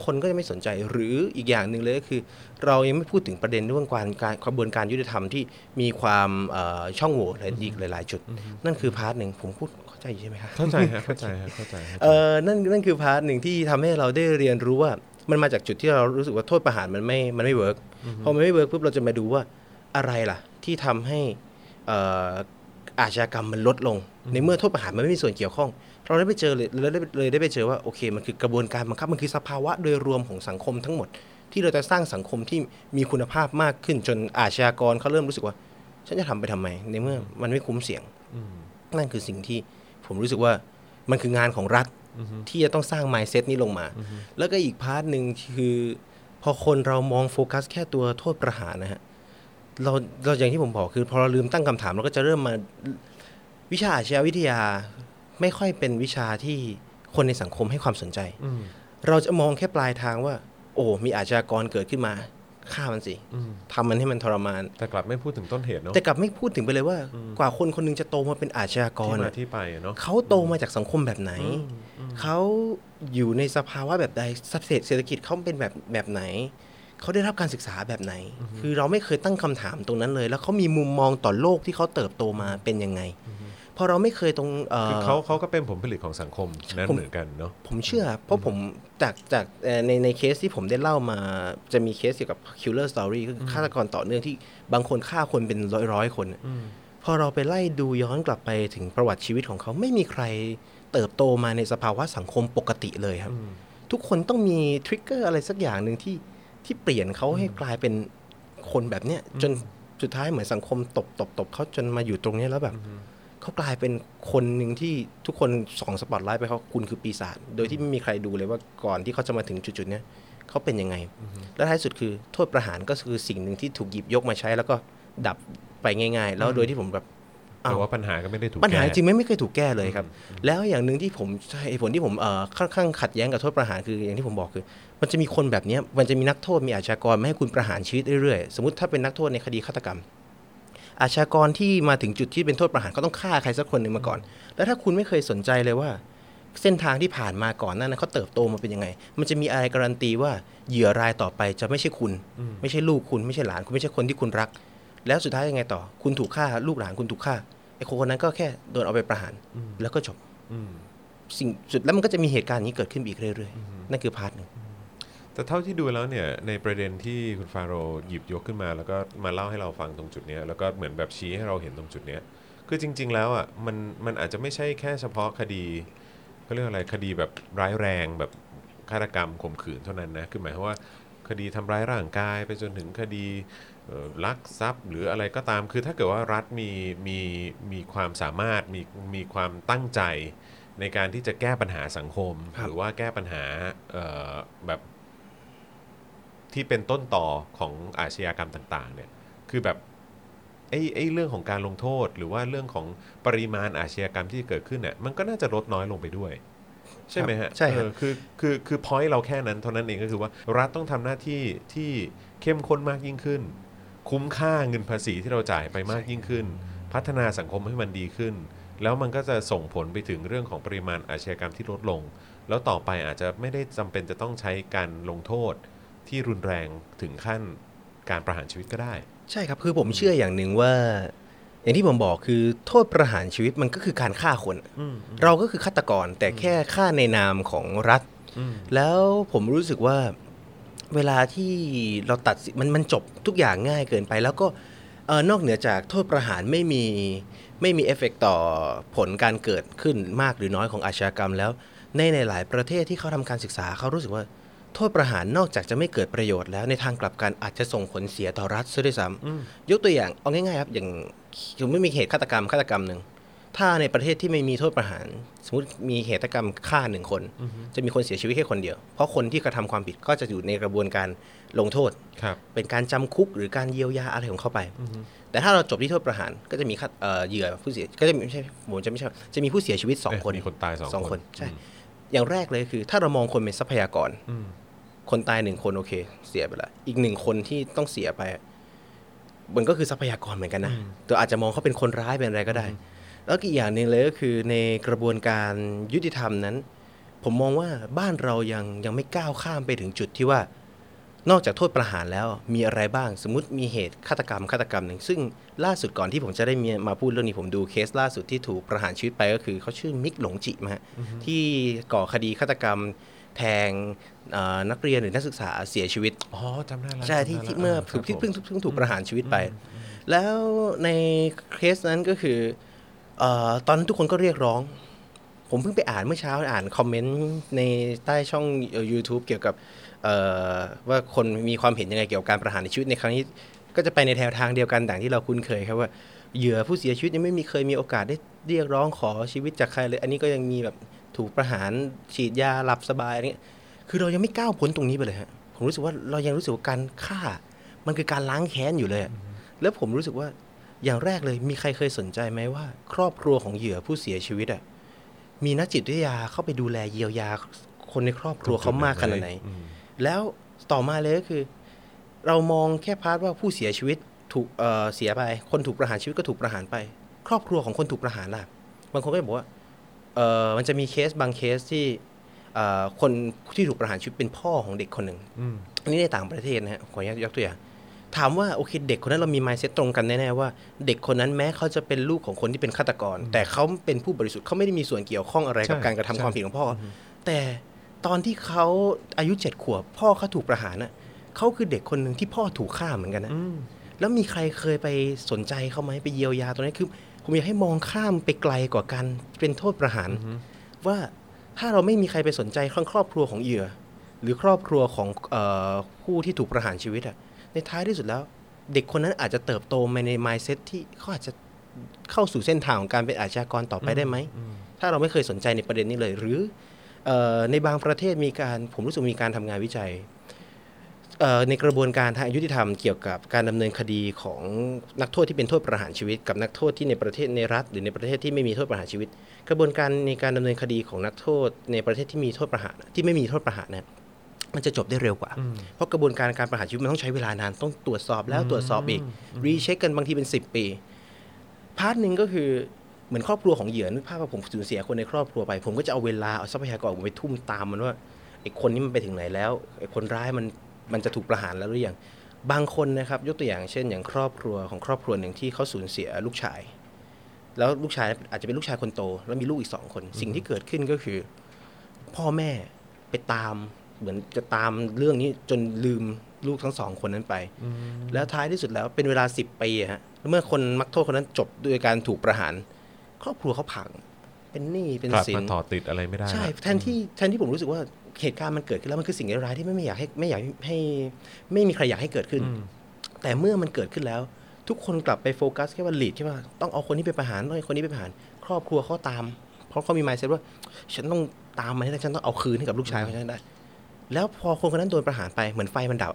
คนก็จะไม่สนใจหรืออีกอย่างหนึ่งเลยก็คือ เรายังไม่พูดถึงประเด็นเรื่องการการกระบวนการยุติธรรมที่มีความเอ่อช่องโหว่หลายอีกหลาย ๆ จุด นั่นคือ part หนึ่งผมพูดเข้าใจอยู่ใช่ไหมครับเข้าใจฮะเข้าใจฮะเข้าใจฮะเออนั่นนั่นคือ part หนึ่งที่ทำให้เราได้เรียนรู้ว่ามันมาจากจุดที่เรารู้สึกว่าโทษประหารมันไม่มันไม่ workพอมันไม่เวิร์กปุ๊บเราจะมาดูว่าอะไรล่ะ ที่ทำให้เอ่ออาชญากรรมมันลดลง ในเมื่อโทษประหารมันไม่มีส่วนเกี่ยวข้อง เราได้ไปเจอเลยเราได้เลยได้ไปเจอว่าโอเคมันคือกระบวนการบังคับมันคือสภาวะโดยรวมของสังคมทั้งหมด ที่เราจะสร้างสังคมที่มีคุณภาพมากขึ้นจนอาชญากรเขาเริ่มรู้สึกว่า ฉันจะทำไปทำไม ในเมื่อมันไม่คุ้มเสี่ยงนั่นคือสิ่งที่ผมรู้สึกว่ามันคืองานของรัฐที่จะต้องสร้าง mindset นี้ลงมา แล้วก็อีก part หนึ่งคือ พอคนเรามองโฟกัสแค่ตัวโทษประหารนะฮะเราเราอย่างที่ผมบอกคือ พอเราลืมตั้งคำถามเราก็จะเริ่มมาวิชาอาชญาวิทยา ไม่ค่อยเป็นวิชาที่คนในสังคมให้ความสนใจ เราจะมองแค่ปลายทางว่า โอ้ มีอาชญากรเกิดขึ้นมาฆ่ามันสิอืมทำมันให้มันทรมาน แต่กลับไม่พูดถึงต้นเหตุเนาะแต่กลับไม่พูดถึงไปเลยว่า กว่าคนคนหนึ่งจะโตมาเป็นอาชญากรที่มาอะที่ไปอะเนาะเขาโตมาจากสังคมแบบไหน เขาอยู่ในสภาวะแบบใดเศรษฐกิจเขาเป็นแบบแบบไหน เขาได้รับการศึกษาแบบไหน คือเราไม่เคยตั้งคำถามตรงนั้นเลย แล้วเขามีมุมมองต่อโลกที่เขาเติบโตมาเป็นยังไง พอเราไม่เคยตรงเอ่อคือเขาเขาก็เป็นผลผลิตของสังคมนั้นผมเหมือนกันเนาะผมเชื่อ เพราะผมจากจากเอ่อในในเคสที่ผมได้เล่ามาจะมีเคสเกี่ยวกับ killer story ก็คือฆาตกรต่อเนื่องที่บางคนฆ่าคนเป็นร้อยร้อยๆคนน่ะพอเราไปไล่ดูย้อนกลับไปถึงประวัติชีวิตของเขาไม่มีใครเติบโตมาในสภาวะสังคมปกติเลยครับ ทุกคนต้องมีทริกเกอร์อะไรสักอย่างหนึ่งที่ที่เปลี่ยนเขาให้กลายเป็นคนแบบเนี้ยจนสุดท้ายเหมือนสังคมตบตบตบเขาจนมาอยู่ตรงเนี้ยแล้วแบบ เขากลายเป็นคนหนึ่งที่ทุกคนส่องสปอตไลท์ไปเขาคุณคือปีศาจโดยที่ไม่มีใครดูเลยว่าก่อนที่เขาจะมาถึงจุดๆเนี้ยเขาเป็นยังไง และท้ายสุดคือโทษประหารก็คือสิ่งหนึ่งที่ถูกหยิบยกมาใช้ แล้วก็ดับไปง่าย ๆ แล้วโดยที่ผมแบบแต่อ้าวว่าปัญหาก็ไม่ได้ถูกปัญหาแก้จริงๆไม่ไม่เคยถูกแก้เลยครับ แล้วอย่างหนึ่งที่ผมเหตุผลที่ผมเอ่อค่อนข้างขัดแย้งกับโทษประหารคืออย่างที่ผมบอกคือ มันจะมีคนแบบเนี้ยมันจะมีนักโทษมีอาชญากรไม่ให้คุณประหารชีวิตเรื่อยๆ สมมติถ้าเป็นนักโทษในคดีฆาตกรรม อาชญากรที่มาถึงจุดที่เป็นโทษประหารเขาต้องฆ่าใครสักคนหนึ่งมาก่อน แล้วถ้าคุณไม่เคยสนใจเลยว่า เส้นทางที่ผ่านมาก่อนหนั้นเขาเติบโตมาเป็นยังไง มันจะมีอะไรการันตีว่าเหยื่อรายต่อไปจะไม่ใช่คุณ ไม่ใช่ลูกคุณไม่ใช่หลานคุณไม่ใช่คนที่คุณรัก แล้วสุดท้ายยังไงต่อ คุณถูกฆ่าลูกหลานคุณถูกฆ่าไอ้คนคนนั้นก็แค่โดนเอาไปประหารแล้วก็จบอืมสิ่งสุดแล้วมันก็จะมีเหตุการณ์อย่างนี้เกิดขึ้นอีกเรื่อยๆนั่นคือ part หนึ่ง แต่เท่าที่ดูแล้วเนี่ยในประเด็นที่คุณฟาโรห์หยิบยกขึ้นมา แล้วก็มาเล่าให้เราฟังตรงจุดเนี้ยแล้วก็เหมือนแบบชี้ให้เราเห็นตรงจุดเนี้ยคือจริง ๆ แล้วอะมันมันอาจจะไม่ใช่แค่เฉพาะคดีเขาเรียกอะไรคดีแบบร้ายแรงแบบฆาตกรรมข่มขืนเท่านั้นนะคือหมายความว่าคดีทำร้ายร่างกายไปจนถึงคดีเอ่อลักทรัพย์หรืออะไรก็ตาม คือถ้าเกิดว่ารัฐมีมีมีความสามารถมีมีความตั้งใจในการที่จะแก้ปัญหาสังคมครับหรือว่าแก้ปัญหาเอ่อแบบ ที่เป็นต้นต่อของอาชญากรรมต่างๆเนี่ยคือแบบไอ้ไอ้เรื่องของการลงโทษ หรือว่าเรื่องของปริมาณอาชญากรรมที่เกิดขึ้นเนี่ยมันก็น่าจะลดน้อยลงไปด้วย ใช่ไหมฮะใช่ครับเออคือคือคือพอยต์เราแค่นั้นเท่านั้นเองก็คือว่ารัฐต้องทำหน้าที่ที่เข้มข้นมากยิ่งขึ้น คุ้มค่าเงินภาษีที่เราจ่ายไปมากยิ่งขึ้น พัฒนาสังคมให้มันดีขึ้น แล้วมันก็จะส่งผลไปถึงเรื่องของปริมาณอาชญากรรมที่ลดลง แล้วต่อไปอาจจะไม่ได้จำเป็นจะต้องใช้การลงโทษ ที่รุนแรงถึงขั้นการประหารชีวิตก็ได้ ใช่ครับคือผมเชื่ออย่างหนึ่งว่า อย่างที่ผมบอกคือโทษประหารชีวิตมันก็คือการฆ่าคน เราก็คือฆาตกรแต่แค่ฆ่าในนามของรัฐ แล้วผมรู้สึกว่าเวลาที่เราตัดสินมันมันจบทุกอย่างง่ายเกินไป แล้วก็เออนอกเหนือจากโทษประหารไม่มีไม่มีเอฟเฟกต่อผลการเกิดขึ้นมากหรือน้อยของอาชญากรรมแล้ว ในในหลายประเทศที่เขาทำการศึกษาเขารู้สึกว่า โทษประหารนอกจากจะไม่เกิดประโยชน์แล้วในทางกลับกันอาจจะส่งผลเสียต่อรัฐซะด้วยซ้ำยกตัวอย่างเอาง่ายๆครับอย่างสมมติมีเหตุฆาตกรรมฆาตกรรมหนึ่งถ้าในประเทศที่ไม่มีโทษประหาร สมมติมีเหตุกรรมฆ่าหนึ่งคน จะมีคนเสียชีวิตแค่คนเดียว เพราะคนที่กระทำความผิดก็จะอยู่ในกระบวนการลงโทษครับเป็นการจำคุกหรือการเยียวยาอะไรของเขาไป แต่ถ้าเราจบที่โทษประหารก็จะมีฆาตเอ่อเหยื่อผู้เสียก็จะมีไม่ใช่ผมจะไม่ใช่จะมีผู้เสียชีวิตสองเอ้ยคนมีคนตายสองคนใช่ อืมอย่างแรกเลยคือ ถ้าเรามองคนเป็นทรัพยากรอืมคนตายหนึ่งคนโอเค เสียไปละอีกหนึ่งคนที่ต้องเสียไปอะมันก็คือทรัพยากรเหมือนกันนะตัวอาจจะมองเขาเป็นคนร้ายเป็นอะไรก็ได้ แล้วก็อีกอย่างหนึ่งเลยก็คือในกระบวนการยุติธรรมนั้น ผมมองว่าบ้านเรายังยังไม่ก้าวข้ามไปถึงจุดที่ว่า นอกจากโทษประหารแล้วมีอะไรบ้าง สมมติมีเหตุฆาตกรรมฆาตกรรมหนึ่ง ซึ่งล่าสุดก่อนที่ผมจะได้มีมาพูดเรื่องนี้ผมดูเคสล่าสุดที่ถูกประหารชีวิตไปก็คือเขาชื่อมิกหลงจิมาฮะที่ก่อคดีฆาตกรรมแทงเอ่อนักเรียนหรือนักศึกษาเสียชีวิตอ๋อจำได้แล้วใช่จำได้ที่แล้วที่เมื่อคถูรับกที่ผมเพิ่งเพิ่งถูกประหารชีวิตไป แล้วในเคสนั้นก็คือเอ่อตอนนั้นทุกคนก็เรียกร้อง ผมเพิ่งไปอ่านเมื่อเช้าอ่านคอมเมนต์ในใต้ช่อง YouTube เกี่ยวกับว่าคนมีความเห็นยังไงเกี่ยวกับการประหารในชีวิตในครั้งนี้ ก็จะไปในแนวทางเดียวกันต่างที่เราคุ้นเคยครับว่าเหยื่อผู้เสียชีวิตยังไม่มีเคยมีโอกาสได้เรียกร้องขอชีวิตจากใครเลย อันนี้ก็ยังมีแบบถูกประหารฉีดยาหลับสบายอะไรเงี้ยคือเรายังไม่ก้าวพ้นตรงนี้ไปเลยฮะผมรู้สึกว่าเรายังรู้สึกว่าการฆ่า มันคือการล้างแค้นอยู่เลยแล้วผมรู้สึกว่าอย่างแรกเลยมีใครเคยสนใจไหมว่า ครอบครัวของเหยื่อผู้เสียชีวิตอะ มีนักจิตวิทยาเข้าไปดูแลเยียวยาคนในครอบครัวเขามากขนาดไหนอืมแล้วต่อมาเลยก็คือ เรามองแค่พาร์ทว่าผู้เสียชีวิตถูกเอ่อเสียไป คนถูกประหารชีวิตก็ถูกประหารไป ครอบครัวของคนถูกประหารล่ะ บางคนก็จะบอกว่าเออมันจะมีเคสบางเคสที่เอ่อคนที่ถูกประหารชีวิตเป็นพ่อของเด็กคนหนึ่งอืมอันนี้ในต่างประเทศนะฮะขออนุญาตยกตัวอย่าง ถามว่าโอเคเด็กคนนั้นเรามี mindset ตรงกันแน่ๆว่า เด็กคนนั้นแม้เขาจะเป็นลูกของคนที่เป็นฆาตกร แต่เขาเป็นผู้บริสุทธิ์เขาไม่ได้มีส่วนเกี่ยวข้องอะไรกับใช่การกระทำใช่ความผิดของพ่ออแต่ตอนที่เขาอายุเจ็ดขวบพ่อเขาถูกประหารน่ะเขาคือเด็กคนหนึ่งที่พ่อถูกฆ่าเหมือนกันนะอืมแล้วมีใครเคยไปสนใจเขาไหมไปเยียวยาตรงนี้คือ ผมอยากให้มองข้ามไปไกลกว่าการเป็นโทษประหารว่าถ้าเราไม่มีใครไปสนใจครอบครอบครัวของเหยื่อ หรือครอบครัวของเออผู้ที่ถูกประหารชีวิตอะ ในท้ายที่สุดแล้ว เด็กคนนั้นอาจจะเติบโตมาใน mindset ที่เขาอาจจะเข้าสู่เส้นทางของการเป็นอาชญากรต่อไปได้ไหม ถ้าเราไม่เคยสนใจในประเด็นนี้เลย หรือเออในบางประเทศมีการผมรู้สึกมีการทำงานวิจัยเอ่อในกระบวนการทางยุติธรรมเกี่ยวกับการดำเนินคดีของนักโทษที่เป็นโทษประหารชีวิต กับนักโทษที่ในประเทศในรัฐ หรือในประเทศที่ไม่มีโทษประหารชีวิต กระบวนการในการดำเนินคดีของนักโทษในประเทศที่มีโทษประหารที่ไม่มีโทษประหารเนี่ย มันจะจบได้เร็วกว่า เพราะกระบวนการการประหารชีวิตมันต้องใช้เวลานาน ต้องตรวจสอบแล้วตรวจสอบอีก recheck กันบางทีเป็น 10 ปี part หนึ่งก็คือเหมือนครอบครัวของเหยื่อนึกภาพว่าผมสูญเสียคนในครอบครัวไป ผมก็จะเอาเวลาเอาทรัพยากรผมไปทุ่มตามมันว่าไอ้คนนี้มันไปถึงไหนแล้วไอ้คนร้ายมันมันจะถูกประหารแล้วหรือยังบางคนนะครับยกตัวอย่างเช่น อย่างครอบครัวของครอบครัวหนึ่งที่เขาสูญเสียลูกชาย แล้วลูกชายอาจจะเป็นลูกชายคนโต แล้วมีลูกอีกสองคน สิ่งที่เกิดขึ้นก็คือ พ่อแม่ไปตาม เหมือนจะตามเรื่องนี้จนลืมลูกทั้งสองคนนั้นไป แล้วท้ายที่สุดแล้วเป็นเวลาสิบปีอะฮะแล้วเมื่อคนมักโทษคนนั้นจบด้วยการถูกประหาร ครอบครัวเขาพัง เป็นหนี้เป็นกลับสิมานถอดติดอะไรไม่ได้ใช่ละแทนที่แทนที่ผมรู้สึกว่าเหตุการณ์มันเกิดขึ้นแล้วมันคือสิ่งร้ายๆที่ไม่ไม่อยากให้ไม่อยากให้ไม่มีใครอยากให้เกิดขึ้นอืมแต่เมื่อมันเกิดขึ้นแล้ว ทุกคนกลับไปโฟกัสแค่ว่าลีดแค่ว่าต้องเอาคนนี้ไปประหารต้องเอาคนนี้ไปประหาร ครอบครัวเขาตาม เพราะเขามี mindset ว่า ฉันต้องตามมันให้ได้ฉันต้องเอาคืนให้กับลูกชายของฉันให้ได้ แล้วพอคนคนนั้นโดนประหารไปเหมือนไฟมันดับ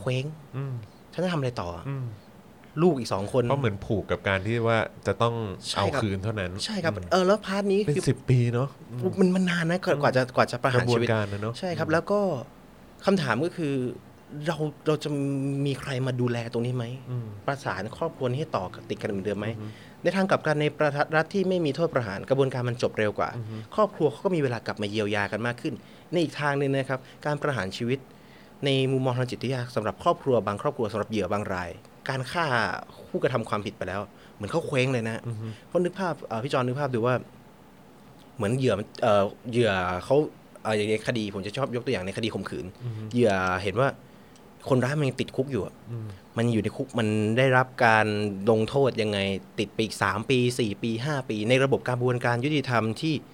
เคว้งอืมฉันจะทำอะไรต่ออะอืมลูกอีกสองคนเพราะเหมือนผูกกับการที่ว่าจะต้องใช่เอาครับคืนเท่านั้น ใช่ครับเออแล้วพาร์ทนี้เป็นคือสิบปีเนาะมันมันนานนะกว่ากว่าจะกว่าจะประกหารระบวนชีวิตการนะเนาะใช่ครับ แล้วก็คำถามก็คือ เราเราจะมีใครมาดูแลตรงนี้ไหมอืมประสานครอบครัวนี้ให้ต่อติดกันเหมือนเดิมไหมในทางกลับกันในประเทศรัฐที่ไม่มีโทษประหารกระบวนการมันจบเร็วกว่า ครอบครัวเขาก็มีเวลากลับมาเยียวยากันมากขึ้น ในอีกทางหนึ่งนะครับ การประหารชีวิต ในมุมมองทางจิตวิทยาสำหรับครอบครัวบางครอบครัวสำหรับเหยื่อบางราย การฆ่าผู้กระทำความผิดไปแล้ว เหมือนเขาเคว้งเลยนะเพราะนึกภาพเอ่อพี่จอนนึกภาพดูว่า เหมือนเหยื่อมันเอ่อเหยื่อเขาเอ่ออย่างในคดีผมจะชอบยกตัวอย่างในคดีข่มขืนเหยื่อเห็นว่าคนร้ายมันยังติดคุกอยู่อะมันอยู่ในคุกมันได้รับการลงโทษยังไง ติดไปอีกสามปีสี่ปีห้าปี ในระบบกระบวนการยุติธรรมที่เอ่อ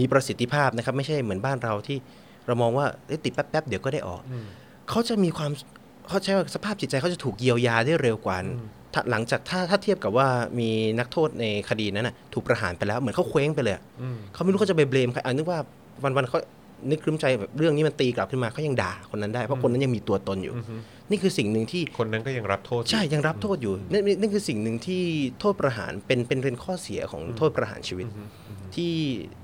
มีประสิทธิภาพนะครับ ไม่ใช่เหมือนบ้านเราที่เรามองว่าเอ้ยติดแป๊บๆ เดี๋ยวก็ได้ออก เขาจะมีความเขาใช้ว่าสภาพจิตใจเขาจะถูกเยียวยาได้เร็วกว่าถ้าหลังจากถ้าถ้าเทียบกับว่ามีนักโทษในคดีนั้นน่ะถูกประหารไปแล้วเหมือนเขาเคว้งไปเลยอะเขาไม่รู้เขาจะไปเบลมใครอะนึกว่าวันวันๆเขา นึกครึ้มใจแบบเรื่องนี้มันตีกลับขึ้นมาเขายังด่าคนนั้นได้เพราะคนนั้นยังมีตัวตนอยู่ นี่คือสิ่งหนึ่งที่คนนั้นก็ยังรับโทษอยู่ใช่ยังรับโทษอยู่นั่นนี่นั่นคือสิ่งหนึ่งที่โทษประหารเป็นเป็นเป็นข้อเสียของโทษประหารชีวิต ที่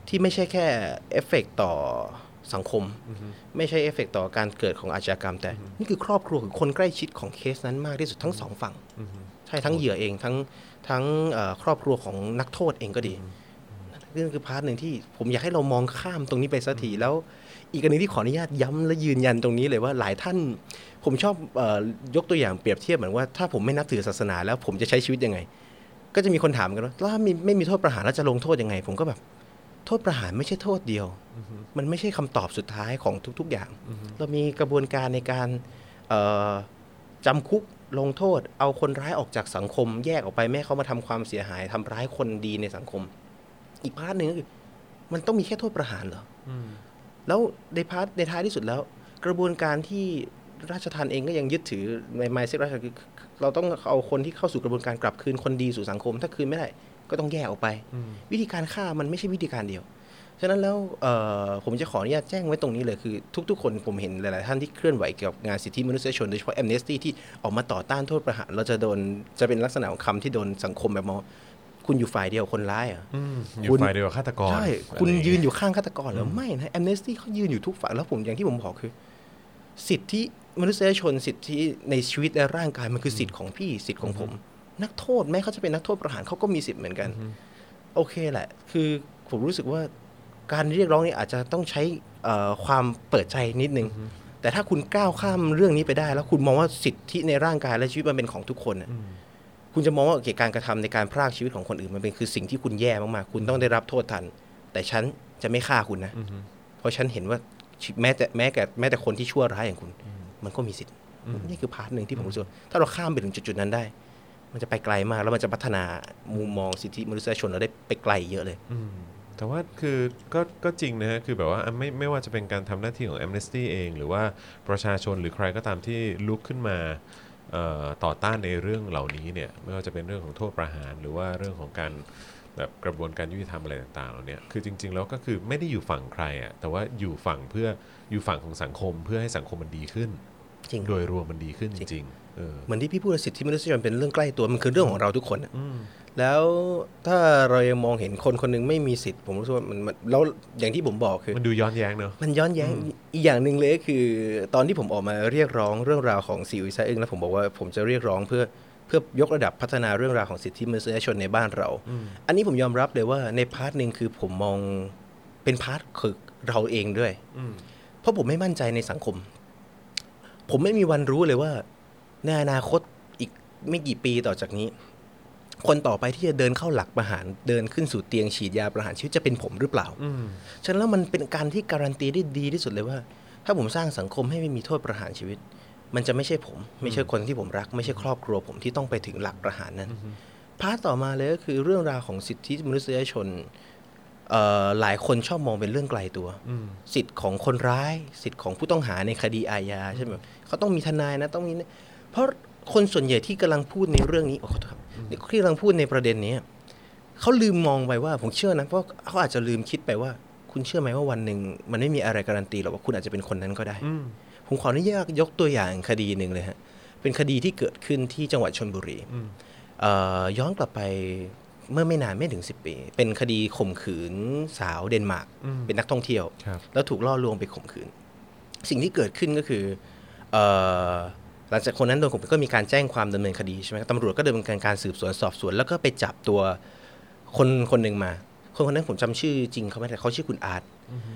ที่ไม่ใช่แค่เอฟเฟกต่อสังคม ไม่ใช่เอฟเฟกต่อการเกิดของอาชญากรรม แต่นี่คือครอบครัวคือคนใกล้ชิดของเคสนั้นมากที่สุดทั้งสองฝั่งใช่ทั้งเหยื่อเองทั้งทั้งเอ่อครอบครัวของนักโทษเองก็ดี นั่นคือ part หนึ่งที่ผมอยากให้เรามองข้ามตรงนี้ไปสักทีแล้ว อีกอันหนึ่งที่ขออนุญาตย้ำและยืนยันตรงนี้เลยว่าหลายท่าน ผมชอบออยกตัวอย่างเปรียบเทียบเหมือนว่าถ้าผมไม่นับถือศาสนา แล้วผมจะใช้ชีวิตยังไง ก็จะมีคนถามกันว่าถ้ามีไม่มีโทษประหารแล้วจะลงโทษยังไง ผมก็แบบโทษประหารไม่ใช่โทษเดียว มันไม่ใช่คำตอบสุดท้ายของทุก ๆอย่าง เรามีกระบวนการในการเอ่อจำคุกลงโทษ เอาคนร้ายออกจากสังคม แยกออกไปไม่ให้เขามาทำความเสียหายทำร้ายคนดีในสังคม อีก part หนึ่งก็คือ มันต้องมีแค่โทษประหารเหรออแล้วในพาร์ทในท้ายที่สุดแล้ว กระบวนการที่ราชทันเองก็ยังยึดถือในไมซ์ราชทันคือเราต้องเอาคนที่เข้าสู่กระบวนการกลับคืนคนดีสู่สังคม ถ้าคืนไม่ได้ก็ต้องแยกออกไป วิธีการฆ่ามันไม่ใช่วิธีการเดียว ฉะนั้นแล้วเอ่อผมจะขออนุญาตแจ้งไว้ตรงนี้เลยคือ ทุก ๆ คนผมเห็นหลาย ๆ ท่านที่เคลื่อนไหวเกี่ยวกับงานสิทธิมนุษยชนโดยเฉพาะ Amnesty ที่ออกมาต่อต้านโทษประหาร เราจะโดนจะเป็นลักษณะของคำที่โดนสังคมแบบมอง คุณอยู่ฝ่ายเดียวคนร้ายเหรอะอืมอยู่คุณฝ่ายเดียวกับฆาตกร ใช่ะไรคุณางเงี้ยืนอยู่ข้างฆาตกรเหรอ ไม่นะ Amnesty เขายืนอยู่ทุกฝั่งแล้วผมอย่างที่ผมบอกคือ สิทธิมนุษยชนสิทธิในชีวิตและร่างกายมันคือสิทธิ์ของพี่สิทธิ์ของผม นักโทษแม้เขาจะเป็นนักโทษประหารเขาก็มีสิทธิ์เหมือนกัน โอเคแหละ คือผมรู้สึกว่าการเรียกร้องนี้อาจจะต้องใช้เอ่อความเปิดใจนิดนึง แต่ถ้าคุณก้าวข้ามเรื่องนี้ไปได้ แล้วคุณมองว่าสิทธิในร่างกายและชีวิตมันเป็นของทุกคนน่ะ คุณจะมองว่าโอเคการกระทำในการพรากชีวิตของคนอื่นมันเป็นคือสิ่งที่คุณแย่มากๆ คุณต้องได้รับโทษทัณฑ์ แต่ฉันจะไม่ฆ่าคุณนะ เพราะฉันเห็นว่าชีแม้แต่แม้แต่แม้แต่คนที่ชั่วร้ายอย่างคุณ มันก็มีสิทธิ์ นี่คือ part หนึ่งที่ผมรู้สึกว่าถ้าเราข้ามไปถึงจุดๆนั้นได้ มันจะไปไกลมากแล้วมันจะพัฒนามุมมองสิทธิมนุษยชนเราได้ไปไกลเยอะเลยอืมแต่ว่าคือก็ก็จริงนะฮะคือแบบว่าไม่ไม่ว่าจะเป็นการทำหน้าที่ของ Amnesty เอง หรือว่าประชาชนหรือใครก็ตามที่ลุกขึ้นมาเอ่อ ต่อต้านในเรื่องเหล่านี้เนี่ยไม่ว่าจะเป็นเรื่องของโทษประหาร หรือว่าเรื่องของการแบบกระบวนการยุติธรรมอะไรต่างๆเหล่าเนี้คือจริง ๆ แล้วก็คือไม่ได้อยู่ฝั่งใครอะแต่ว่าอยู่ฝั่งเพื่ออยู่ฝั่งของสังคมเพื่อให้สังคมมันดีขึ้นจริงโดยรวมมันดีขึ้นจริงๆเออเหมือนที่พี่พูดสิทธิมนุษยชนเป็นเรื่องใกล้ตัวมันคือเรื่องของเราทุกคนน่ะ แล้วถ้าเรายังมองเห็นคนคนหนึงไม่มีสิทธิ์ ผมรู้สึกว่ามันมันแล้วอย่างที่ผมบอกคือ มันดูย้อนแย้งเนอะมันย้อนแย้งอีกอย่างหนึ่งเลยก็คือ ตอนที่ผมออกมาเรียกร้องเรื่องราวของซีอุย แซ่อึ้งแล้วผมบอกว่าผมจะเรียกร้องเพื่อเพื่อยกระดับพัฒนาเรื่องราวของสิทธิมนุษยชนในบ้านเรา อันนี้ผมยอมรับเลยว่าใน part หนึ่งคือผมมองเป็น part คือเราเองด้วยเพราะผมไม่มั่นใจในสังคม ผมไม่มีวันรู้เลยว่าในอนาคตอีกไม่กี่ปีต่อจากนี้ คนต่อไปที่จะเดินเข้าหลักประหารเดินขึ้นสู่เตียงฉีดยาประหารชีวิตจะเป็นผมหรือเปล่าฉะนั้นแล้วมันเป็นการที่การันตีได้ดีที่สุดเลยว่า ถ้าผมสร้างสังคมให้ไม่มีโทษประหารชีวิต มันจะไม่ใช่ผม ไม่ใช่คนที่ผมรัก ไม่ใช่ครอบครัวผมที่ต้องไปถึงหลักประหารนั้นพาร์ทต่อมาเลยก็คือเรื่องราวของสิทธิมนุษยชนเอ่อหลายคนชอบมองเป็นเรื่องไกลตัวสิทธิ์ของคนร้าย สิทธิ์ของผู้ต้องหาในคดีอาญาใช่ไหมเขาต้องมีทนายนะต้องมีนะเพราะ คนส่วนใหญ่ที่กำลังพูดในเรื่องนี้โอ้ขอโทษครับที่กำลังพูดในประเด็นนี้เขาลืมมองไปว่าผมเชื่อนะเพราะเขาอาจจะลืมคิดไปว่า คุณเชื่อไหมว่าวันหนึ่งมันไม่มีอะไรการันตีหรอกว่าคุณอาจจะเป็นคนนั้นก็ได้ ผมขออนุญาตยกตัวอย่างคดีหนึ่งเลยฮะเป็นคดีที่เกิดขึ้นที่จังหวัดชนบุรีเอ่อย้อนกลับไปเมื่อไม่นานไม่ถึง 10 ปี เป็นคดีข่มขืนสาวเดนมาร์กเป็นนักท่องเที่ยวครับแล้วถูกล่อลวงไปข่มขืน สิ่งที่เกิดขึ้นก็คือเอ่อ หลังจากคนนั้นโดนข่มขืนก็มีการแจ้งความดำเนินคดีใช่ไหมตำรวจก็ดำเนินการการสืบสวนสอบสวน แล้วก็ไปจับตัวคนคนหนึ่งมา คนคนนั้นผมจำชื่อจริงเขาไม่ได้เขาชื่อคุณอาร์ต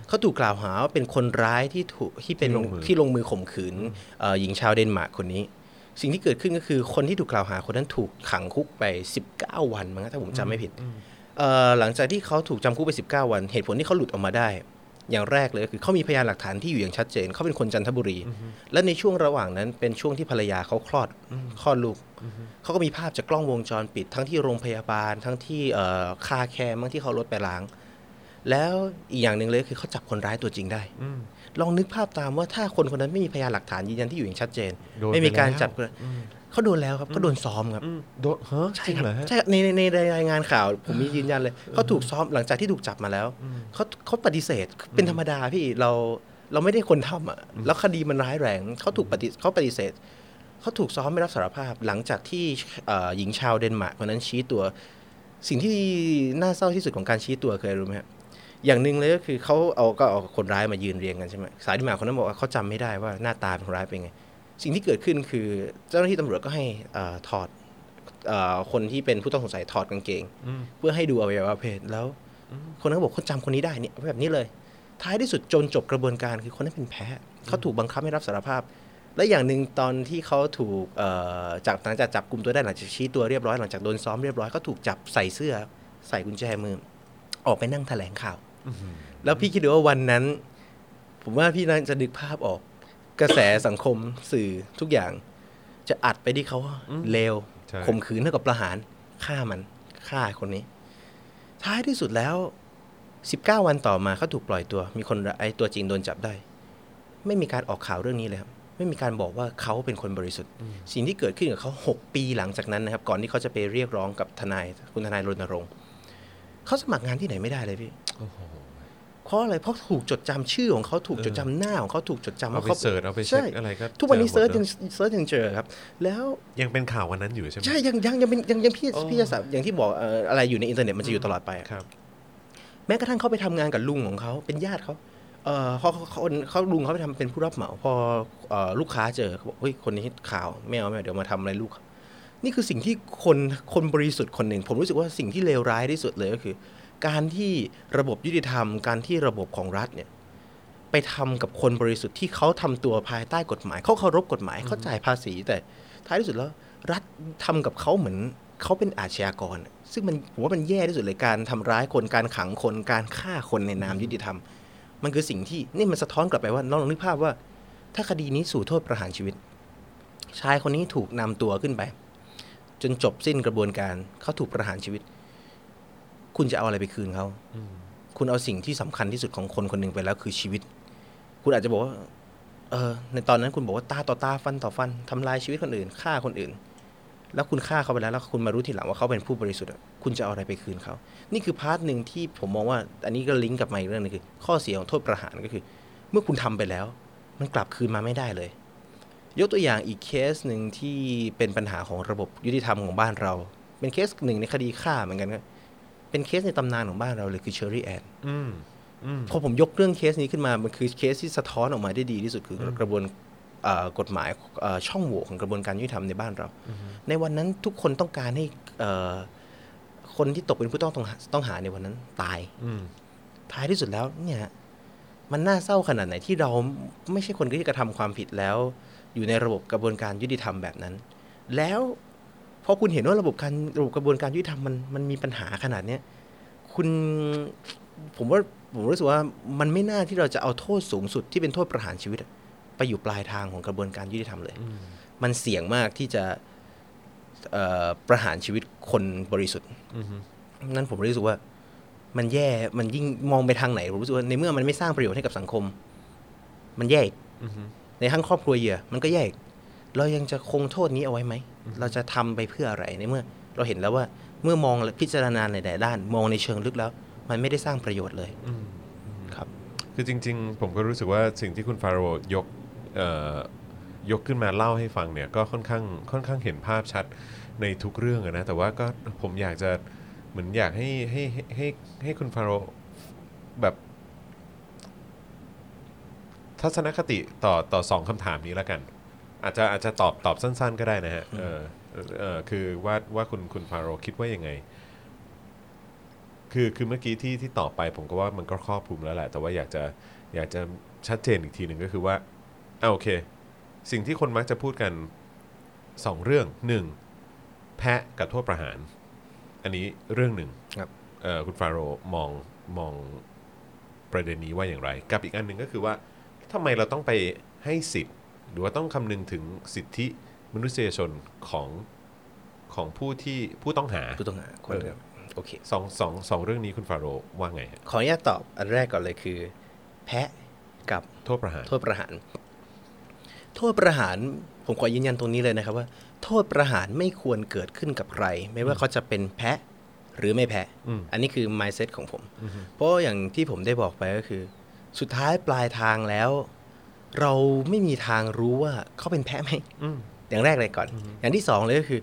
เขาถูกกล่าวหาว่าเป็นคนร้ายที่ถูกที่เป็นที่ลงมือที่ลงมือข่มขืนเอ่อหญิงชาวเดนมาร์กคนนี้ สิ่งที่เกิดขึ้นก็คือคนที่ถูกกล่าวหาคนนั้นถูกขังคุกไป 19 วันมั้งถ้าผมจำไม่ผิดเอ่อหลังจากที่เขาถูกจำคุกไป 19 วัน เหตุผลที่เขาหลุดออกมาได้ อย่างแรกเลยก็คือเขามีพยานหลักฐานที่อยู่อย่างชัดเจนเขาเป็นคนจันทบุรี และในช่วงระหว่างนั้นเป็นช่วงที่ภรรยาเขาคลอดคลอดลูกเขาก็มีภาพจากกล้องวงจรปิด ทั้งที่โรงพยาบาล ทั้งที่เอ่อคาแคร์มั้งที่เขารถไปล้าง แล้วอีกอย่างหนึ่งเลยคือเขาจับคนร้ายตัวจริงได้ลองนึกภาพตามว่าถ้าคนคนนั้นไม่มีพยานหลักฐานยืนยันที่อยู่อย่างชัดเจนโดนไม่มีการไปแล้วจับ เขาโดนแล้วครับเขาโดนซ้อมครับโดนฮะใช่จริงครับเหรอฮะใช่ครับในในในในรายงานข่าว ผมมียืนยันเลยเขาถูกซ้อมหลังจากที่ถูกจับมาแล้วเขาเขาปฏิเสธเป็นธรรมดาพี่เราเราไม่ได้คนทำอะแล้วคดีมันร้ายแรงเขาถูกปฏิเขาปฏิเสธเขาถูกซ้อมไม่รับสารภาพ หลังจากที่เอ่อหญิงชาวเดนมาร์กคนนั้นชี้ตัว สิ่งที่น่าเศร้าที่สุดของการชี้ตัวเคยรู้ไหมครับอย่างหนึ่งเลยก็คือเขาเอาก็เอาคนร้ายมายืนเรียงกันใช่ไหมสายเดนมาร์กคนนั้นบอกว่าเขาจำไม่ได้ว่าหน้าตาเป็นคนร้ายเป็นไง สิ่งที่เกิดขึ้นคือเจ้าหน้าที่ตำรวจก็ให้เอ่อถอดเออคนที่เป็นผู้ต้องสงสัยถอดกางเกง เพื่อให้ดูอวัยวะเพศแล้ว คนนั้นก็บอกเขาจำคนนี้ได้เนี่ยแบบนี้เลย ท้ายที่สุดจนจบกระบวนการคือคนนั้นเป็นแพ้เขาถูกบังคับให้รับสารภาพ และอย่างหนึ่งตอนที่เขาถูกเอ่อจากหลังจากจับกลุ่มตัวได้หลังจากชี้ตัวเรียบร้อยหลังจากโดนซ้อมเรียบร้อยก็ถูกจับใส่เสื้อ ใส่กุญแจมือ ออกไปนั่งแถลงข่าวแล้วพี่คิดดูว่าวันนั้น ผมว่าพี่น่าจะนึกภาพออก กระแสสังคมสื่อทุกอย่าง จะอัดไปที่เขาว่าเลวใช่ข่มขืนเท่ากับประหารฆ่ามันฆ่าคนนี้ ท้ายที่สุดแล้ว 19 วันต่อมาเขาถูกปล่อยตัว มีคนไอ้ตัวจริงโดนจับได้ ไม่มีการออกข่าวเรื่องนี้เลยครับไม่มีการบอกว่าเขาเป็นคนบริสุทธิ์ สิ่งที่เกิดขึ้นกับเขา 6 ปีหลังจากนั้นนะครับ ก่อนที่เขาจะไปเรียกร้องกับทนายคุณทนายรณรงค์เขาสมัครงานที่ไหนไม่ได้เลยพี่เพ ราะอะไรเพราะถูกจดจำชื่อของเขาถูกจดจำหน้าของเขาถูกจดจำเอาว่าไปเขา search เอาไปเช็คใช่อะไรก็ทุกวันนี้จะ search หมดยังนอะ search ยังเจอครับ แล้วยังเป็นข่าววันนั้นอยู่ใช่ไหมใช่ยังยังยังเป็นยังยังพี่โอ้พี่จะสาอย่างที่บอกเอ่ออะไรอยู่ในอินเทอร์เน็ตมันจะอยู่ตลอดไปอะครับแม้กระทั่งเขาไปทำงานกับลุงของเขาเป็นญาติเขาเออเขาเขาเขาเขาลุงเขาไปทำเป็นผู้รับเหมาพอเอ่อลูกค้าเจอเขาบอกเฮ้ยคนนี้ข่าวไม่เอาไม่เอาเดี๋ยวมาทำอะไรลูก นี่คือสิ่งที่คนคนบริสุทธิ์คนหนึ่งผมรู้สึกว่าสิ่งที่เลวร้ายที่สุดเลยก็คือ การที่ระบบยุติธรรม การที่ระบบของรัฐเนี่ยไปทำกับคนบริสุทธิ์ที่เขาทำตัวภายใต้กฎหมาย เขาเคารพกฎหมายเขาจ่ายภาษี แต่ท้ายที่สุดแล้ว รัฐทำกับเขาเหมือนเขาเป็นอาชญากร ซึ่งมันผมว่ามันแย่ที่สุดเลยการทำร้ายคนการขังคนการฆ่าคนในนามยุติธรรม มันคือสิ่งที่นี่มันสะท้อนกลับไปว่าน้องลองนึกภาพว่า ถ้าคดีนี้สู่โทษประหารชีวิต ชายคนนี้ถูกนำตัวขึ้นไป จนจบสิ้นกระบวนการเขาถูกประหารชีวิต คุณจะเอาอะไรไปคืนเขาคุณเอาสิ่งที่สำคัญที่สุดของคนคนหนึ่งไปแล้วคือชีวิต คุณอาจจะบอกว่า เออ ในตอนนั้นคุณบอกว่าตาต่อตาฟันต่อฟันทำลายชีวิตคนอื่นฆ่าคนอื่น แล้วคุณฆ่าเขาไปแล้ว แล้วคุณมารู้ทีหลังว่าเขาเป็นผู้บริสุทธิ์อะคุณจะเอาอะไรไปคืนเขา นี่คือ part หนึ่งที่ผมมองว่า อันนี้ก็ลิงก์กับมาอีกเรื่องหนึ่งคือ ข้อเสียของโทษประหารก็คือ เมื่อคุณทำไปแล้ว มันกลับคืนมาไม่ได้เลย ยกตัวอย่างอีกเคสหนึ่งที่เป็นปัญหาของระบบยุติธรรมของบ้านเรา เป็นเคสหนึ่งในคดีฆ่าเหมือนกันครับ เป็นเคสในตำนานของบ้านเราเลยคือเชอรี่แอนอืมอืมพอผมยกเรื่องเคสนี้ขึ้นมา มันคือเคสที่สะท้อนออกมาได้ดีที่สุดคือกระบวนเอ่อกฎหมายเอ่อช่องโหว่ของกระบวนการยุติธรรมในบ้านเรา ในวันนั้นทุกคนต้องการให้เอ่อคนที่ตกเป็นผู้ต้องต้องหาต้องหาในวันนั้นตายอืมท้ายที่สุดแล้วเนี่ยมันน่าเศร้าขนาดไหนที่เราไม่ใช่คนที่กระทำความผิดแล้ว อยู่ในระบบกระบวนการยุติธรรมแบบนั้น แล้ว พอคุณเห็นว่าระบบการระบบกระบวนการยุติธรรมมันมันมีปัญหาขนาดเนี้ยคุณผมว่าผมรู้สึกว่ามันไม่น่าที่เราจะเอาโทษสูงสุดที่เป็นโทษประหารชีวิตอะไปอยู่ปลายทางของกระบวนการยุติธรรมเลย มันเสี่ยงมากที่จะเอ่อประหารชีวิตคนบริสุทธิ์อืมนั้นผมรู้สึกว่า มันแย่มันยิ่งมองไปทางไหนผมรู้สึกว่าในเมื่อมันไม่สร้างประโยชน์ให้กับสังคม มันแย่อีกอืมในทั้งครอบครัวเหยื่อมันก็แย่อีก เรายังจะคงโทษนี้เอาไว้ไหม เราจะทำไปเพื่ออะไรในเมื่อ เราเห็นแล้วว่าเมื่อมองและพิจารณาในแต่ด้าน มองในเชิงลึกแล้ว มันไม่ได้สร้างประโยชน์เลยอืมครับ คือจริง ๆ ผมก็รู้สึกว่าสิ่งที่คุณฟาโรห์ยกเอ่อยกขึ้นมาเล่าให้ฟังเนี่ยก็ค่อนข้างค่อนข้างเห็นภาพชัดในทุกเรื่องอะนะแต่ว่าก็ผมอยากจะเหมือนอยากให้ให้ให้ให้ให้คุณฟาโรห์แบบทัศนคติต่อต่อสองคำถามนี้แล้วกัน อาจจะอาจจะตอบตอบสั้น ๆ ก็ได้นะฮะเออเออคือว่าว่าคุณคุณฟาโรห์คิดว่ายังไง คือคือเมื่อกี้ที่ที่ตอบไป ผมก็ว่ามันก็ครอบคลุมแล้วแหละ แต่ว่าอยากจะอยากจะชัดเจนอีกทีหนึ่งก็คือว่าอ่าโอเค สิ่งที่คนมักจะพูดกันสองเรื่องหนึ่งแพะกับโทษประหาร อันนี้เรื่องหนึ่งครับเอ่อคุณฟาโรห์มองมองประเด็นนี้ว่าอย่างไร กับอีกอันหนึ่งก็คือว่าทำไมเราต้องไปให้สิทธิ์ หรือว่าต้องคำนึงถึงสิทธิมนุษยชนของของผู้ที่ผู้ต้องหาผู้ต้องหาคนเดิมโอเคสองสองสองเรื่องนี้คุณฟาโรห์ว่าไงฮะขออนุญาตตอบอันแรกก่อนเลยคือ แพะกับโทษประหาร โทษประหาร โทษประหารผมขอยืนยันตรงนี้เลยนะครับว่า โทษประหารไม่ควรเกิดขึ้นกับใคร ไม่ว่าเขาจะเป็นแพะหรือไม่แพะอืมอันนี้คือ mindset ของผม เพราะอย่างที่ผมได้บอกไปก็คือ สุดท้ายปลายทางแล้ว เราไม่มีทางรู้ว่าเขาเป็นแพะไหมอืมอย่างแรกเลยก่อน อย่างที่สองเลยก็คือ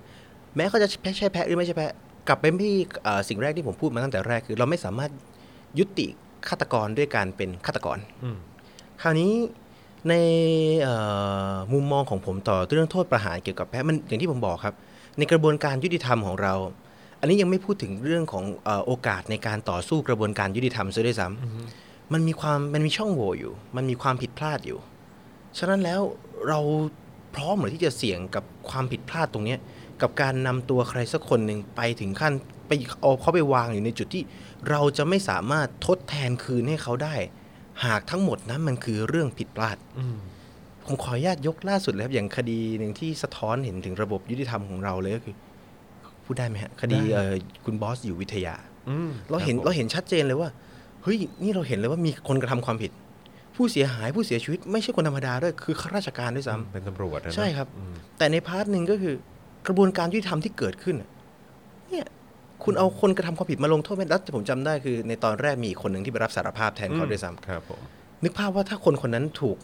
แม้เขาจะแพ้ใช่แพะหรือไม่ใช่แพะกลับไปที่เอ่อสิ่งแรกที่ผมพูดมาตั้งแต่แรกคือ เราไม่สามารถยุติฆาตกรด้วยการเป็นฆาตกรอืมคราวนี้ในเอ่อมุมมองของผมต่อเรื่องโทษประหารเกี่ยวกับแพ้มันอย่างที่ผมบอกครับ ในกระบวนการยุติธรรมของเรา อันนี้ยังไม่พูดถึงเรื่องของเออโอกาสในการต่อสู้กระบวนการยุติธรรมซะด้วยซ้ำมันมีความมันมีช่องโหว่อยู่ มันมีความผิดพลาดอยู่ ฉะนั้นแล้วเราพร้อมหรือที่จะเสี่ยงกับความผิดพลาดตรงเนี้ยกับการนำตัวใครสักคนหนึ่งไปถึงขั้นไปเอาเขาไปวางอยู่ในจุดที่ เราจะไม่สามารถทดแทนคืนให้เขาได้ หากทั้งหมดนั้นมันคือเรื่องผิดพลาดอืมผมขออนุญาตยกล่าสุดเลยครับอย่างคดีหนึ่งที่สะท้อนเห็นถึงระบบยุติธรรมของเราเลยก็คือ พูดได้ไหมฮะคดีเอ่อคุณบอสอยู่วิทยาอืมเราเห็นคครับผมเราเห็นชัดเจนเลยว่าเฮ้ยนี่เราเห็นเลยว่ามีคนกระทำความผิด ผู้เสียหายผู้เสียชีวิตไม่ใช่คนธรรมดาด้วยคือข้าราชการด้วยซ้ำเป็นตำรวจนะนะใช่ครับอืมแต่ใน part หนึ่งก็คือกระบวนการยุติธรรมที่เกิดขึ้นน่ะเนี่ยคุณเอาคนกระทำความผิดมาลงโทษไม่แล้วผมจำได้คือ ในตอนแรกมีอีกคนหนึ่งที่ไปรับสารภาพแทนเขาด้วยซ้ำครับผมนึกภาพว่าถ้าคนคนนั้นถูก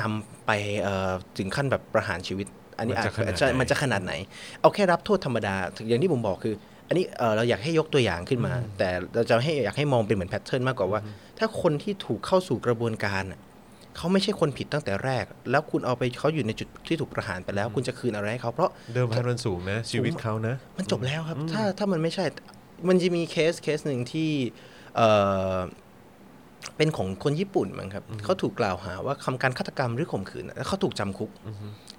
นำไปเอ่อถึงขั้นแบบประหารชีวิต อันนี้อาจจะใช่มันจะขนาดไหน เอาแค่รับโทษธรรมดาอย่างที่ผมบอกคือ อันนี้เอ่อเราอยากให้ยกตัวอย่างขึ้นมา แต่เราจะให้อยากให้มองเป็นเหมือน pattern มากกว่าว่า ถ้าคนที่ถูกเข้าสู่กระบวนการน่ะเขาไม่ใช่คนผิดตั้งแต่แรก แล้วคุณเอาไปเขาอยู่ในจุดที่ถูกประหารไปแล้ว คุณจะคืนอะไรให้เขาเพราะเดิมพันมันสูงนะชีวิตเขานะ มันจบแล้วครับ ถ้าถ้ามันไม่ใช่ มันจะมี case case หนึ่งที่เอ่อเป็นของคนญี่ปุ่นมั้งครับเขาถูกกล่าวหาว่าทำการฆาตกรรมหรือข่มขืนอะแล้วเขาถูกจำคุก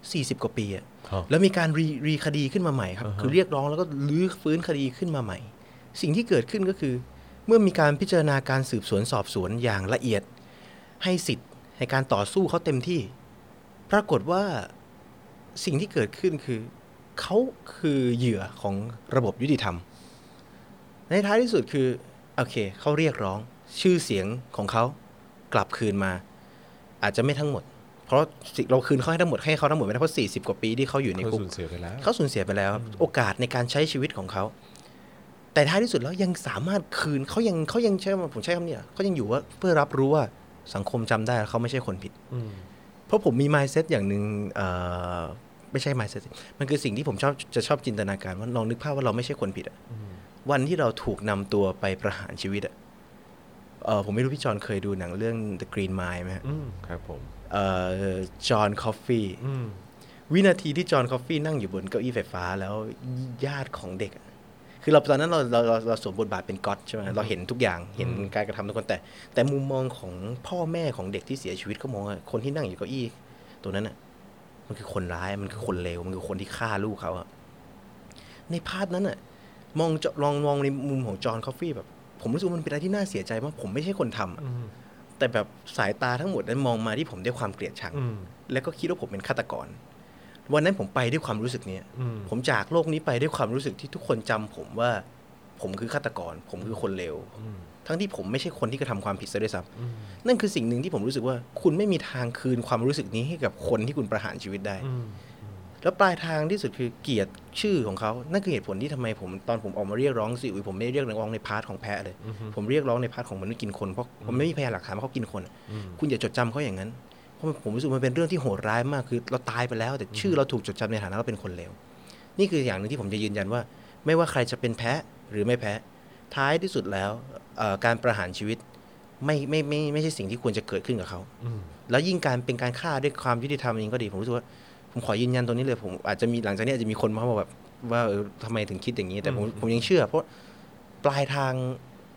40 กว่าปีอะครับแล้วมีการรีรีคดีขึ้นมาใหม่ครับอ่าฮะคือเรียกร้องแล้วก็ลื้อฟื้นคดีขึ้นมาใหม่ สิ่งที่เกิดขึ้นก็คือ เมื่อมีการพิจารณาการสืบสวนสอบสวนอย่างละเอียด ให้สิทธิ์ในการต่อสู้เขาเต็มที่ ปรากฏว่าสิ่งที่เกิดขึ้นคือเขาคือเหยื่อของระบบยุติธรรม ในท้ายที่สุดคือโอเคเขาเรียกร้องชื่อเสียงของเขากลับคืนมา อาจจะไม่ทั้งหมด เพราะสิเราคืนเขาให้ทั้งหมดให้เขาทั้งหมดไม่ได้เพราะ40 กว่าปีที่เขาอยู่ในเขาคุกสูญเสียไปแล้วเขาสูญเสียไปแล้วครับโอกาสในการใช้ชีวิตของเขา แต่ท้ายที่สุดแล้วยังสามารถคืนเขายังเขายังใช้ผมใช้คำนี้อะเขายังอยู่ว่าเพื่อรับรู้ว่าสังคมจำได้ว่าเขาไม่ใช่คนผิดอืมเพราะผมมี mindset อย่างหนึ่งเอ่อไม่ใช่ mindset มันคือสิ่งที่ผมชอบจะชอบจินตนาการว่าลองนึกภาพว่าเราไม่ใช่คนผิดอะวันที่เราถูกนำตัวไปประหารชีวิตอะเออผมไม่รู้พี่จอนเคยดูหนังเรื่อง The Green Mile ไหมฮะอืมครับผมเอ่อ จอห์นคอฟฟี่อืมวินาทีที่จอห์นคอฟฟี่นั่งอยู่บนเก้าอี้ไฟฟ้าแล้วญาติของเด็กอะคือเราตอนนั้นเราเราเราเราสวมบทบาทเป็น God ใช่ไหมเราเห็นทุกอย่างเห็นการกระทำทุกคนแต่ แต่มุมมองของพ่อแม่ของเด็กที่เสียชีวิตเขามองว่าคนที่นั่งอยู่เก้าอี้ตัวนั้นอะมันคือคนร้ายมันคือคนเลวมันคือคนที่ฆ่าลูกเขาอะใน part นั้นอะมองจะลองมองในมุมของจอห์นคอฟฟี่แบบ ผมรู้สึกว่ามันเป็นอะไรที่น่าเสียใจมากผมไม่ใช่คนทำอะอืม แต่แบบสายตาทั้งหมดนั้นมองมาที่ผมด้วยความเกลียดชังอืมแล้วก็คิดว่าผมเป็นฆาตกร วันนั้นผมไปด้วยความรู้สึกเนี้ยอืมผมจากโลกนี้ไปด้วยความรู้สึกที่ทุกคนจำผมว่า ผมคือฆาตกร ผมคือคนเลวอืมทั้งที่ผมไม่ใช่คนที่กระทำความผิดซะด้วยซ้ำอืมนั่นคือสิ่งหนึ่งที่ผมรู้สึกว่า คุณไม่มีทางคืนความรู้สึกนี้ให้กับคนที่คุณประหารชีวิตได้อืม แล้วปลายทางที่สุดคือเกลียรติชื่อของเขา นั่นคือเหตุผลที่ทำไมผมตอนผมออกมาเรียกร้องซีอุยผมไม่ได้เรียกร้องใน part ของแพะเลยอือฮึผมเรียกร้องใน part ของมนุษย์กินคนเพราะผมไม่มีพยานหลักฐานว่าเขากินคนอะอืมคุณอย่าจดจำเขาอย่างนั้น เพราะผมรู้สึกมันเป็นเรื่องที่โหดร้ายมากคือเราตายไปแล้ว แต่ชื่อเราถูกจดจำในฐานะเราเป็นคนเลวนี่คืออย่างหนึ่งที่ผมจะยืนยันว่า ไม่ว่าใครจะเป็นแพ้หรือไม่แพ้ท้ายที่สุดแล้วเอ่อการประหารชีวิตไม่ไม่ไม่ไม่ใช่สิ่งที่ควรจะเกิดขึ้นกับเขาอืมแล้วยิ่งการเป็นการฆ่าด้วยความยุติธรรมเองก็ดีผมรู้สึกว่า ผมขอยืนยันตรงนี้เลยผมอาจจะมีหลังจากนี้อาจจะมีคนมาบอกแบบว่าเออทำไมถึงคิดอย่างนี้ แต่ผมผมยังเชื่อ เพราะปลายทาง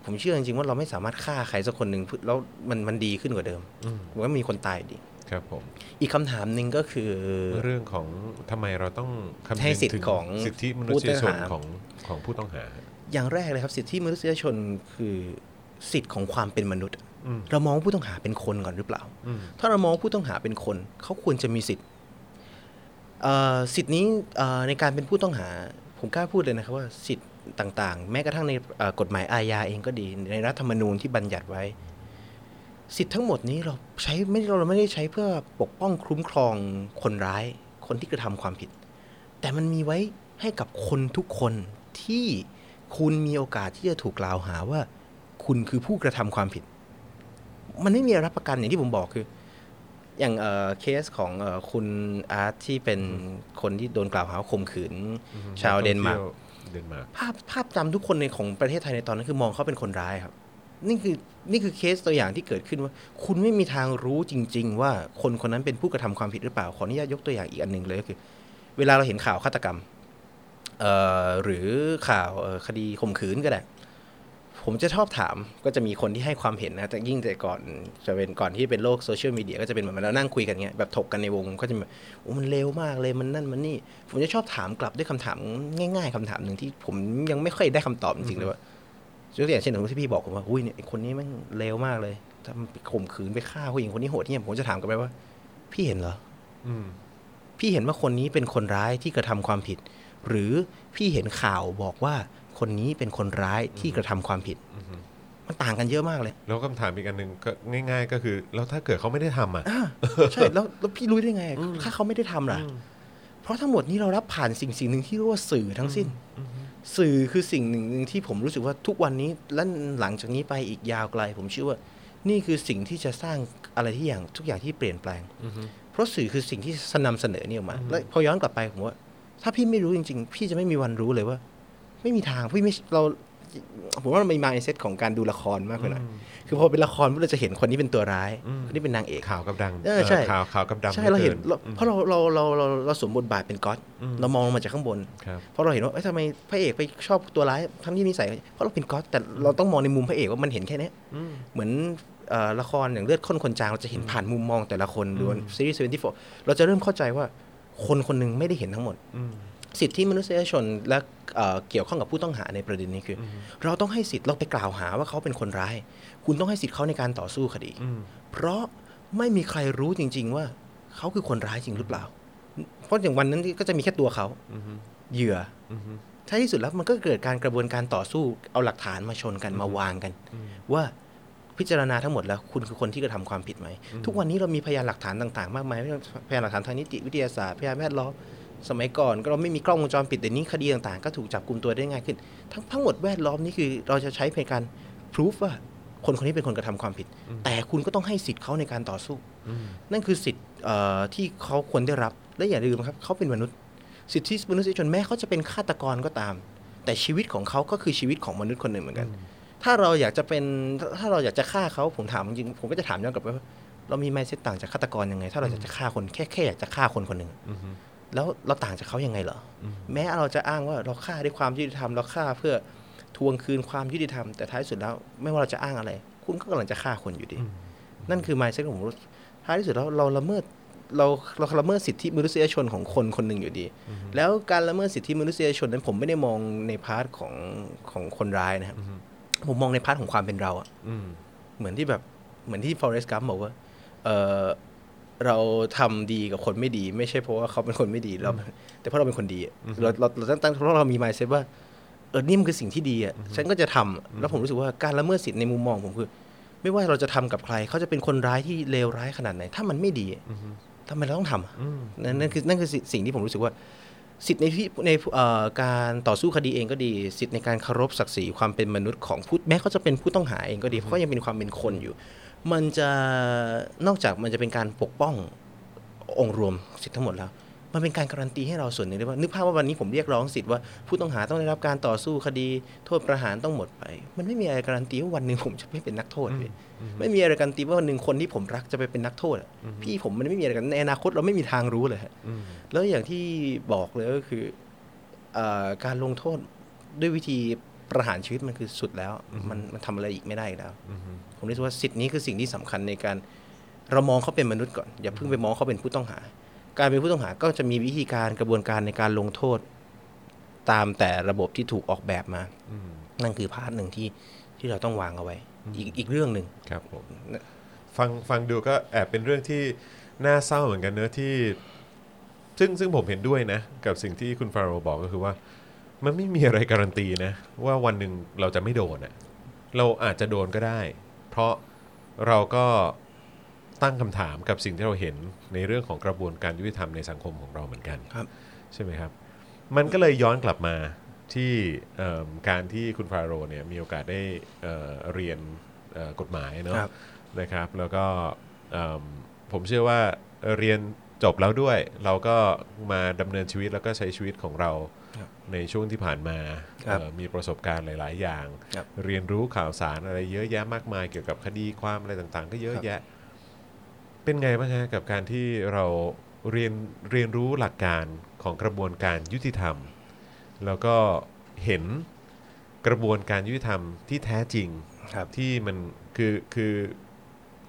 ผมเชื่อจริงๆว่าเราไม่สามารถฆ่าใครสักคนหนึ่งแล้วมันมันดีขึ้นกว่าเดิมอืมผมว่ามีคนตายดีครับผมอีกคำถามหนึ่งก็คือ เรื่องของทำไมเราต้องคำนึให้งสิทธิ์ถึงของสิทธิมนุษยชนของของผู้ต้องหา อย่างแรกเลยครับสิทธิมนุษยชนคือสิทธิ์ของความเป็นมนุษย์อืมเรามองผู้ต้องหาเป็นคนก่อนหรือเปล่าอืมถ้าเรามองผู้ต้องหาเป็นคน เขาควรจะมีสิทธิ์เอ่อ สิทธิ์นี้ในการเป็นผู้ต้องหา ผมกล้าพูดเลยนะครับว่าสิทธิ์ต่างๆ แม้กระทั่งในกฎหมายอาญาเองก็ดี ในรัฐธรรมนูญที่บัญญัติไว้ สิทธิ์ทั้งหมดนี้เราใช้ไม่เราไม่ได้ใช้เพื่อปกป้องคุ้มครองคนร้าย คนที่กระทำความผิด แต่มันมีไว้ให้กับคนทุกคนที่คุณมีโอกาสที่จะถูกกล่าวหาว่า คุณคือผู้กระทำความผิด มันไม่มีรับประกันอย่างที่ผมบอกคือ อย่างเอ่อเคสของเอ่อคุณอาร์ตที่เป็นคนที่โดนกล่าวหาว่าข่มขืน ชาวเดนมาร์กเดนมาร์กภาพภาพจำทุกคนในของประเทศไทยในตอนนั้นคือมองเขาเป็นคนร้ายครับ นี่คือนี่คือเคสตัวอย่างที่เกิดขึ้นว่า คุณไม่มีทางรู้จริง ๆ ว่าคนคนนั้นเป็นผู้กระทำความผิดหรือเปล่าขออนุญาตยกตัวอย่างอีกอันหนึ่งเลยก็คือ เวลาเราเห็นข่าวฆาตกรรมเอ่อหรือข่าวเอ่อคดีข่มขืนก็ได้ ผมจะชอบถามก็จะมีคนที่ให้ความเห็นนะแต่ยิ่งแต่ก่อนจะเป็นก่อนที่เป็นโลกโซเชียลมีเดียก็จะเป็นเหมือนเรานั่งคุยกันเงี้ยแบบถกกันในวงก็จะแบบโอ้มันเร็วมากเลยมันนั่นมันนี่ ผมจะชอบถามกลับด้วยคำถามง่าย ๆคำถามหนึ่งที่ผมยังไม่ค่อยได้คำตอบจริงๆเลยว่ายกตัวอย่างเช่นอย่างที่พี่บอกผมว่าอุ้ยเนี่ยไอ้คนนี้แมันเร็วมากเลยทำไปข่มขืนไปฆ่าผู้หญิงคนนี้โหดเนี่ยผมจะถามกลับไปว่า พี่เห็นเหรออืมพี่เห็นว่าคนนี้เป็นคนร้ายที่กระทำความผิด หรือพี่เห็นข่าวบอกว่า คนนี้เป็นคนร้ายที่กระทำความผิดอืมมันต่างกันเยอะมากเลย แล้วคำถามอีกอันหนึ่งก็ง่าย ๆ ก็คือ แล้วถ้าเกิดเขาไม่ได้ทำอะอ่าใช่แล้วแล้วพี่รู้ได้ไง ถ้าเขาไม่ได้ทำล่ะ เพราะทั้งหมดนี้เรารับผ่านสิ่งสิ่งหนึ่งที่เรียกว่าสื่อทั้งสิ้น สื่อคือสิ่งหนึ่งหนึ่งที่ผมรู้สึกว่าทุกวันนี้และหลังจากนี้ไปอีกยาวไกล ผมเชื่อว่า นี่คือสิ่งที่จะสร้างอะไรที่อย่างทุกอย่างที่เปลี่ยนแปลงอือฮึเพราะสื่อคือสิ่งที่นำเสนอนี่ออกมา และพอย้อนกลับไปผมว่าถ้าพี่ไม่รู้จริง ๆ พี่จะไม่มีวันรู้เลยว่า ไม่มีทางพี่ไม่เราผมว่ามันมี mindset ของการดูละครมากกว่านะคือพอเป็นละครเราจะเห็นคนนี้เป็นตัวร้าย คนนี้เป็นนางเอกขาวกับดำเออใช่ขาวขาวกับดำใช่เราเห็นไม่กิเราเพราะเราเราเราเราเราสวมบทบาทเป็น God เรามองลงมาจากข้างบนครับเพราะเราเห็นว่าเอ้ยทำไมพระเอกไปชอบตัวร้ายทั้งที่นิสัยเพราะเราเป็น God แต่เราต้องมองในมุมพระเอกว่ามันเห็นแค่เนี้ยเหมือนเอ่อละครอย่างเลือดข้นคนจางเราจะเห็นผ่านมุมมองแต่ละคนดูซีรีส์ Twenty Four เราจะเริ่มเข้าใจว่าคนคนหนึ่งไม่ได้เห็นทั้งหมด สิทธิมนุษยชนและเอ่อเกี่ยวข้องกับผู้ต้องหาในประเด็นนี้คืออเราต้องให้สิทธิ์เราไปกล่าวหาว่าเขาเป็นคนร้าย คุณต้องให้สิทธิ์เขาในการต่อสู้คดี เพราะไม่มีใครรู้จริง ๆ ว่าเขาคือคนร้ายจริงหรือเปล่า เพราะอย่างวันนั้นก็จะมีแค่ตัวเขาเหยื่ออท้ายที่สุดแล้วมันก็เกิดการกระบวนการต่อสู้เอาหลักฐานมาชนกันมาวางกัน ว่าพิจารณาทั้งหมดแล้วคุณคือคนที่กระทำความผิดไหม ทุกวันนี้เรามีพยานหลักฐานต่าง ๆ มากมายพยานหลักฐานทางนิติวิทยาศาสตร์พยานแวดล้อม สมัยก่อนก็เราไม่มีกล้องวงจรปิดแต่นี้คดีต่างๆ ก็ถูกจับกลุ่มตัวได้ง่ายขึ้น ทั้งทั้งหมดแวดล้อมนี่คือเราจะใช้ในการพิสูจว่าคนคนนี้เป็นคนกระทำความผิด แต่คุณก็ต้องให้สิทธิ์เขาในการต่อสู้ นั่นคือสิทธิ์เอ่อที่เขาควรได้รับ และอย่าลืมครับเขาเป็นมนุษย์ สิทธิมนุษยชนแม้เขาจะเป็นฆาตกรก็ตาม แต่ชีวิตของเขาก็คือชีวิตของมนุษย์คนหนึ่งเหมือนกัน ถ้าเราอยากจะเป็นถ้าเราอยากจะฆ่าเขาผมถามจริงๆผมก็จะถามย้อนกลับไปว่าเรามี mindset ต่างจากฆาตกรยังไง ถ้าเราอยากจะฆ่าคนแค่แค่อยากจะฆ่าคนคนหนึ่ง แล้วเราต่างจากเขายังไงเหรออแม้เราจะอ้างว่าเราฆ่าด้วยความยุติธรรมเราฆ่าเพื่อทวงคืนความยุติธรรมแต่ท้ายสุดแล้ว ไม่ว่าเราจะอ้างอะไร คุณก็กำลังจะฆ่าคนอยู่ดี นั่นคือ mindset ของผมรู้ท้ายที่สุดแล้วเราละเมิดเราเราละเมิดสิทธิมนุษยชนของคนคนหนึ่งอยู่ดี แล้วการละเมิดสิทธิมนุษยชนนั้นผมไม่ได้มองใน part ของของคนร้ายนะครับผมมองในพาร์ทของความเป็นเราอะอืมเหมือนที่แบบเหมือนที่ Forrest Gump บอกว่าเออ เราทำดีกับคนไม่ดี ไม่ใช่เพราะว่าเขาเป็นคนไม่ดีเราแต่เพราะเราเป็นคนดีอะเราเราเราตั้งตั้งเพราะเรามี mindset ว่าเออนี่มันคือสิ่งที่ดีอะฉันก็จะทำแล้วผมรู้สึกว่าการละเมิดสิทธิในมุมมองผมคือ ไม่ว่าเราจะทำกับใคร เขาจะเป็นคนร้ายที่เลวร้ายขนาดไหน ถ้ามันไม่ดีอะทำไมเราต้องทำอะนั่นนั่นคือนั่นคือสิ่งที่ผมรู้สึกว่า สิทธิในที่ในเอ่อการต่อสู้คดีเองก็ดี สิทธิในการเคารพศักดิ์ศรีความเป็นมนุษย์ของผู้แม้เขาจะเป็นผู้ต้องหาเองก็ดีเพราะยังเป็นความเป็นคนอยู่ มันจะนอกจากมันจะเป็นการปกป้ององค์รวมสิทธิทั้งหมดแล้ว มันเป็นการการันตีให้เราส่วนหนึ่งได้ว่านึกภาพว่าวันนี้ผมเรียกร้องสิทธิ์ว่าผู้ต้องหาต้องได้รับการต่อสู้คดีโทษประหารต้องหมดไป มันไม่มีอะไรการันตีว่าวันหนึ่งผมจะไม่เป็นนักโทษเลยไม่มีอะไรการันตีว่าวันหนึ่งคนที่ผมรักจะไปเป็นนักโทษอะพี่ผมมันไม่มีอะไรกันในอนาคตเราไม่มีทางรู้เลยฮะแล้วอย่างที่บอกเลยก็คือเออการลงโทษด้วยวิธี ประหารชีวิตมันคือสุดแล้ว มันมันทำอะไรอีกไม่ได้อีกแล้วผมรู้สึกว่าสิทธินี้คือสิ่งที่สำคัญในการเรามองเขาเป็นมนุษย์ก่อน อย่าเพิ่งไปมองเขาเป็นผู้ต้องหา การเป็นผู้ต้องหาก็จะมีวิธีการกระบวนการในการลงโทษ ตามแต่ระบบที่ถูกออกแบบมานั่นคือพาร์ทหนึ่งที่ที่เราต้องวางเอาไว้ อีกอีกเรื่องหนึ่งครับผมฟังฟังดูก็แอบเป็นเรื่องที่น่าเศร้าเหมือนกันเนอะที่ ซึ่งซึ่งผมเห็นด้วยนะ กับสิ่งที่คุณฟาโรห์บอกก็คือว่า มันไม่มีอะไรการันตีนะ ว่าวันหนึ่งเราจะไม่โดนอะเราอาจจะโดนก็ได้ เพราะเราก็ตั้งคำถามกับสิ่งที่เราเห็นในเรื่องของกระบวนการยุติธรรมในสังคมของเราเหมือนกันครับ ใช่ไหมครับ มันก็เลยย้อนกลับมาที่เอิ่มการที่คุณฟาโรห์เนี่ยมีโอกาสได้เอ่อเรียนเอ่อกฎหมายเนาะครับนะครับ แล้วก็เอิ่มผมเชื่อว่าเอ่อเรียน จบแล้วด้วย เราก็มาดำเนินชีวิตแล้วก็ใช้ชีวิตของเราครับในช่วงที่ผ่านมาครับเอ่อมีประสบการณ์หลาย ๆ อย่าง ครับเรียนรู้ข่าวสารอะไรเยอะแยะมากมายเกี่ยวกับคดีความอะไรต่าง ๆ ก็เยอะครับแยะ เป็นไงบ้างฮะกับการที่เราเรียนเรียนรู้หลักการของกระบวนการยุติธรรม แล้วก็เห็นกระบวนการยุติธรรมที่แท้จริงครับ ที่มันคือคือ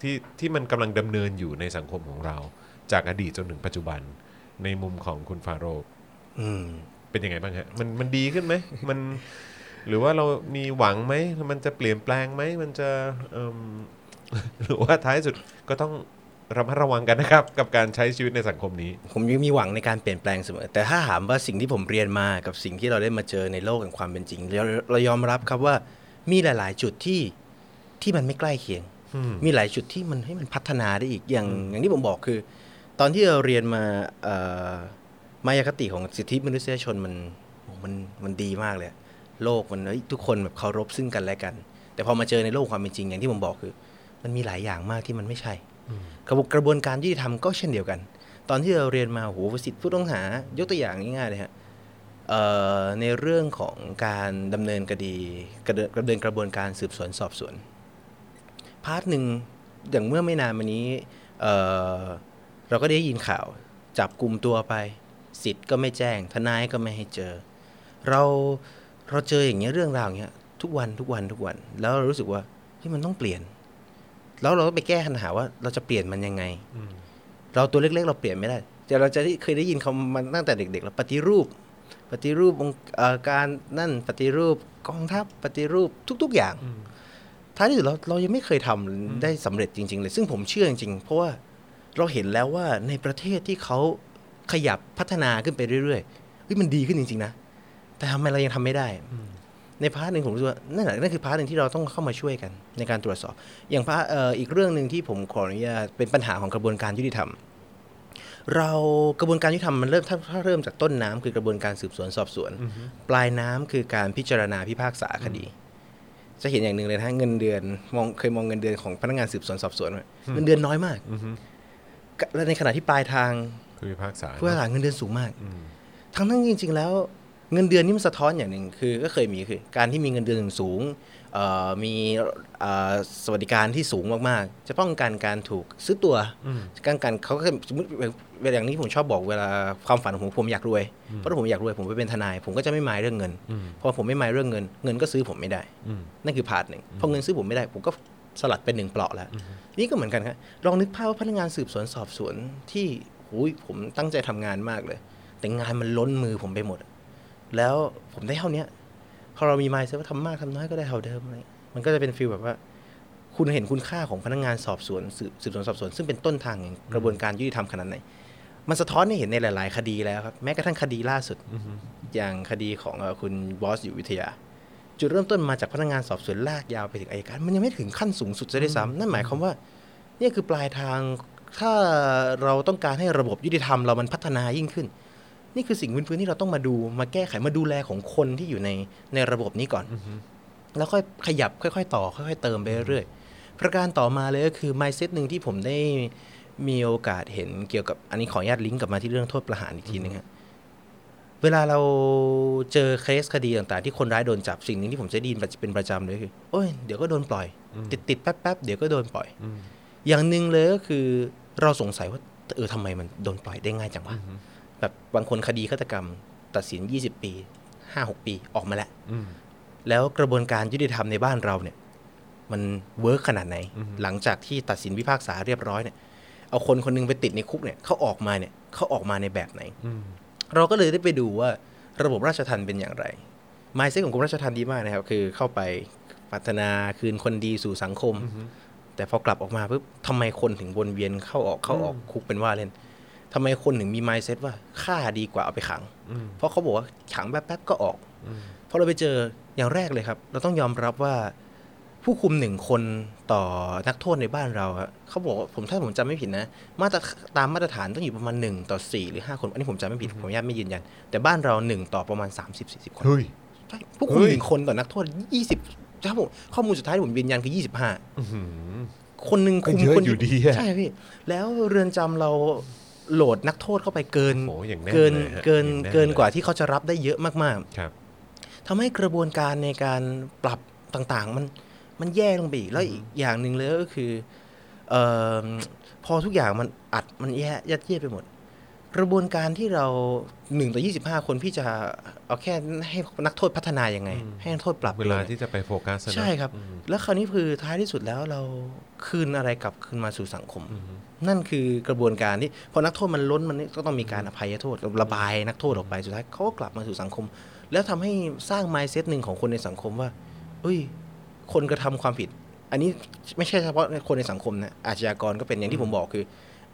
ที่ที่มันกำลังดำเนินอยู่ในสังคมของเรา จากอดีตจนถึงปัจจุบันในมุมของคุณฟาโรห์อืมเป็นยังไงบ้างฮะมันมันดีขึ้นไหมมันหรือว่าเรามีหวังไหมมันจะเปลี่ยนแปลงไหมมันจะเอิ่มหรือว่าท้ายสุดก็ต้องระมัดระวังกันนะครับ กับการใช้ชีวิตในสังคมนี้ ผมยังมีหวังในการเปลี่ยนแปลงเสมอ แต่ถ้าถามว่าสิ่งที่ผมเรียนมากับสิ่งที่เราได้มาเจอในโลกแห่งความเป็นจริงเราเรายอมรับครับว่ามีหลาย ๆ จุดที่ที่มันไม่ใกล้เคียงอืมมีหลายจุดที่มันให้มันพัฒนาได้อีกอย่างอย่างที่ผมบอกคือ ตอนที่เราเรียนมาเอ่อมายาคติของสิทธิมนุษยชนมันโอ้มันมันดีมากเลย โลกมันเอ้ยทุกคนแบบเคารพซึ่งกันและกัน แต่พอมาเจอในโลกความเป็นจริงอย่างที่ผมบอกคือ มันมีหลายอย่างมากที่มันไม่ใช่กระบวนกระบวนการยุติธรรมก็เช่นเดียวกัน ตอนที่เราเรียนมาโหสิทธิผู้ต้องหายกตัวอย่างง่ายๆเลยฮะเอ่อในเรื่องของการดำเนินคดีกระเดินดำเนินกระบวนการสืบสวนสอบสวน part หนึ่งอย่างเมื่อไม่นานมานี้ เอ่อเราก็ได้ยินข่าว จับกลุ่มตัวไป สิทธิ์ก็ไม่แจ้ง ทนายก็ไม่ให้เจอ เราเราเจออย่างเงี้ยเรื่องราวอย่างเงี้ยทุกวันทุกวันทุกวัน แล้วเรารู้สึกว่าที่มันต้องเปลี่ยน แล้วเราก็ไปแก้ปัญหาว่าเราจะเปลี่ยนมันยังไงเราตัวเล็กๆ เราเปลี่ยนไม่ได้แต่เราจะได้เคยได้ยินคำมันตั้งแต่เด็กๆแล้วปฏิรูป ปฏิรูปองค์เอ่อการนั่นปฏิรูปกองทัพปฏิรูปทุก ๆอย่างท้ายที่สุดเราเรายังไม่เคยทำได้สำเร็จจริง ๆ เลย ซึ่งผมเชื่อจริงๆเพราะว่า เราเห็นแล้วว่าในประเทศที่เขาขยับพัฒนาขึ้นไปเรื่อยๆเฮ้ยมันดีขึ้นจริงๆนะ แต่ทำไมเรายังทำไม่ได้ ใน part หนึ่งผมรู้สึกว่านั่นแหละนั่นคือ part หนึ่งที่เราต้องเข้ามาช่วยกันในการตรวจสอบ อย่างพาร์ทเอ่ออีกเรื่องหนึ่งที่ผมขออนุญาตเป็นปัญหาของกระบวนการยุติธรรมเรากระบวนการยุติธรรมมันเริ่มถ้าถ้าเริ่มจากต้นน้ำคือกระบวนการสืบสวนสอบสวน ปลายน้ำคือการพิจารณาพิพากษาคดี จะเห็นอย่างหนึ่งเลยนะฮะเงินเดือนมองเคยมองเงินเดือนของพนักงานสืบสวนสอบสวนไหมเงินเดือนน้อยมาก และในขณะที่ปลายทางคือพิพากษาผู้พิพากษาเงินเดือนสูงมากทั้งทั้งๆจริง ๆ แล้วเงินเดือนนี่มันสะท้อนอย่างหนึ่งคือก็เคยมีคือ การที่มีเงินเดือนสูงเอ่อมีเอ่อสวัสดิการที่สูงมากๆ จะป้องกันการถูกซื้อตัวการกันเขาก็สมมติเวลาอย่างนี้ผมชอบบอกเวลาความฝันของผมผมอยากรวย เพราะถ้าผมอยากรวยผมไปเป็นทนาย ผมก็จะไม่หมายเรื่องเงินเพราะผมไม่หมายเรื่องเงิน เงินก็ซื้อผมไม่ได้ นั่นคือ part หนึ่งพอเงินซื้อผมไม่ได้ผมก็ สลัดเป็นหนึ่งเปลาะแล้ว นี่ก็เหมือนกันครับลองนึกภาพว่าพนักงานสืบสวนสอบสวนที่หูยผมตั้งใจทำงานมากเลย แต่งานมันล้นมือผมไปหมด แล้วผมได้เท่าเนี้ยพอเรามีไมซ์ว่าทำมากทำน้อยก็ได้เท่าเดิมอะไรมันก็จะเป็นฟีลแบบว่า คุณเห็นคุณค่าของพนักงานสอบสวนสืบสืบสวนสอบสวน ซึ่งเป็นต้นทางแห่งกระบวนการยุติธรรมขนาดไหนมันสะท้อนให้เห็นในหลาย ๆ คดีแล้วครับ แม้กระทั่งคดีล่าสุด อย่างคดีของเอ่อคุณบอสอยู่วิทยา จุดเริ่มต้นมาจากพนักงานสอบสวนลากยาวไปถึงอายการ มันยังไม่ถึงขั้นสูงสุดซะด้วยซ้ำนั่นหมายความว่าเนี่ยคือปลายทางถ้าเราต้องการให้ระบบยุติธรรมเรามันพัฒนายิ่งขึ้น นี่คือสิ่งพื้นๆที่เราต้องมาดูมาแก้ไขมาดูแลของคนที่อยู่ในในระบบนี้ก่อนแล้วค่อยขยับค่อย ๆ ต่อ ค่อย ๆ เติมไปเรื่อยๆประการต่อมาเลยก็คือ mindset หนึ่งที่ผมได้มีโอกาสเห็นเกี่ยวกับอันนี้ขออนุญาตลิงก์กลับมาที่เรื่องโทษประหารอีกทีนึงครับ เวลาเราเจอเคสคดีต่างๆ ที่คนร้ายโดนจับสิ่งหนึ่งที่ผมจะได้ยินเป็นประจำเลยคือโอ้ยเดี๋ยวก็โดนปล่อย ติดติดๆแป๊บๆเดี๋ยวก็โดนปล่อย อย่างหนึ่งเลยก็คือเราสงสัยว่าเออทำไมมันโดนปล่อยได้ง่ายจังวะแบบบางคนคดีฆาตกรรม ตัดสิน 20 ปี 5-6 ปีออกมาแล้วแล้วกระบวนการยุติธรรมในบ้านเราเนี่ย มัน work ขนาดไหน หลังจากที่ตัดสินพิพากษาเรียบร้อยเนี่ยเอาคนคนหนึ่งไปติดในคุกเนี่ยเขาออกมาเนี่ยเขาออกมาในแบบไหน เราก็เลยได้ไปดูว่าระบบราชทัณฑ์เป็นอย่างไร mindset ของกรมราชทัณฑ์ดีมากนะครับ คือเข้าไปพัฒนาคืนคนดีสู่สังคม แต่พอกลับออกมาปุ๊บทำไมคนถึงวนเวียนเข้าออกเข้าออกคุกเป็นว่าเล่นทำไมคนถึงมีไมซ์เซ็ว่าฆ่าดีกว่าเอาไปขัง เพราะเขาบอกว่าขังแป๊บๆก็ออกพอเราไปเจออย่างแรกเลยครับ เราต้องยอมรับว่า ผู้คุมหนึ่งคนต่อนักโทษในบ้านเราอะเขาบอกว่าผมถ้าผมจำไม่ผิดนะ มาตรตามมาตรฐานต้องอยู่ประมาณหนึ่งต่อสี่หรือห้าคน อันนี้ผมจำไม่ผิดผมญาตไม่ยืนยัน แต่บ้านเราหนึ่งต่อประมาณสามสิบสี่สิบคนเฮ้ยใช่ผู้คุมเฮ้ยหนึ่งคนต่อนักโทษยี่สิบครับผมข้อมูลสุดท้ายที่ผมยืนยันคือยี่สิบห้าอื้อหือคนหนึ่งคุมก็เยอะคนอยู่ดีอะใช่พี่แล้วเรือนจำเราโหลดนักโทษเข้าไปเกินโอ้โหอย่างแน่นเกินเลยฮะเกินอย่างแน่นเกินเลยกว่าที่เขาจะรับได้เยอะมากๆครับทำให้กระบวนการในการปรับต่างๆ มัน มันแย่ลงไปอีกแล้วอีกอย่างหนึ่งเลยก็คือเออพอทุกอย่างมันอัดมันแย่ยัดเยียดไปหมด กระบวนการที่เราหนึ่งต่อยี่สิบห้าคนพี่จะเอาแค่ให้นักโทษพัฒนายังไง ให้นักโทษปรับเวลาตัวที่จะไปโฟกัสอะนะใช่ครับอืมแล้วคราวนี้คือท้ายที่สุดแล้วเราคืนอะไรกลับคืนมาสู่สังคม นั่นคือกระบวนการที่พอนักโทษมันล้นมันก็ต้องมีการอภัยโทษระบายนักโทษออกไปสุดท้ายเขาก็กลับมาสู่สังคม แล้วทำให้สร้าง mindset หนึ่งของคนในสังคมว่าเอ้ย คนกระทำความผิด อันนี้ไม่ใช่เฉพาะคนในสังคมนะอาชญากรก็เป็นอย่างที่ผมบอกคือ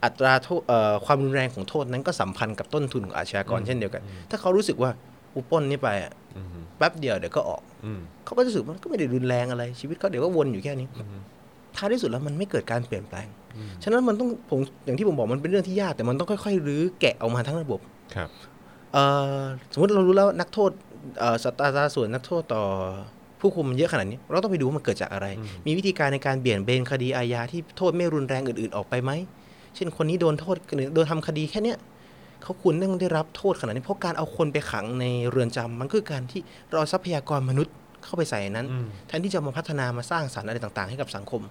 อัตราโทษเอ่อความรุนแรงของโทษนั้นก็สัมพันธ์กับต้นทุนของอาชญากรเช่นเดียวกัน ถ้าเขารู้สึกว่าอุปล้นนี่ไปอะอืมแป๊บเดียวเดี๋ยวก็ออกอืมเขาก็รู้สึกมันก็ไม่ได้รุนแรงอะไร ชีวิตเขาเดี๋ยวก็วนอยู่แค่นี้ท้ายที่สุดแล้วมันไม่เกิดการเปลี่ยนแปลง ฉะนั้นมันต้องผมอย่างที่ผมบอกมันเป็นเรื่องที่ยากแต่มันต้องค่อยๆรื้อแกะออกมาทั้งระบบครับเอ่อสมมติเรารู้แล้วนักโทษเอ่อสัตราส่วนนักโทษต่อ ผู้คุมเยอะขนาดนี้ เราต้องไปดูว่ามันเกิดจากอะไร มีวิธีการในการเบี่ยงเบนคดีอาญาที่โทษไม่รุนแรงอื่นๆออกไปไหม เช่นคนนี้โดนโทษโดนทำคดีแค่เนี้ยเขาควรต้องได้รับโทษขนาดนี้เพราะการเอาคนไปขังในเรือนจำมันคือการที่เราเอาทรัพยากรมนุษย์เข้าไปใส่ในนั้นอืมแทนที่จะมาพัฒนามาสร้างสรรค์อะไรต่างๆ ให้กับสังคม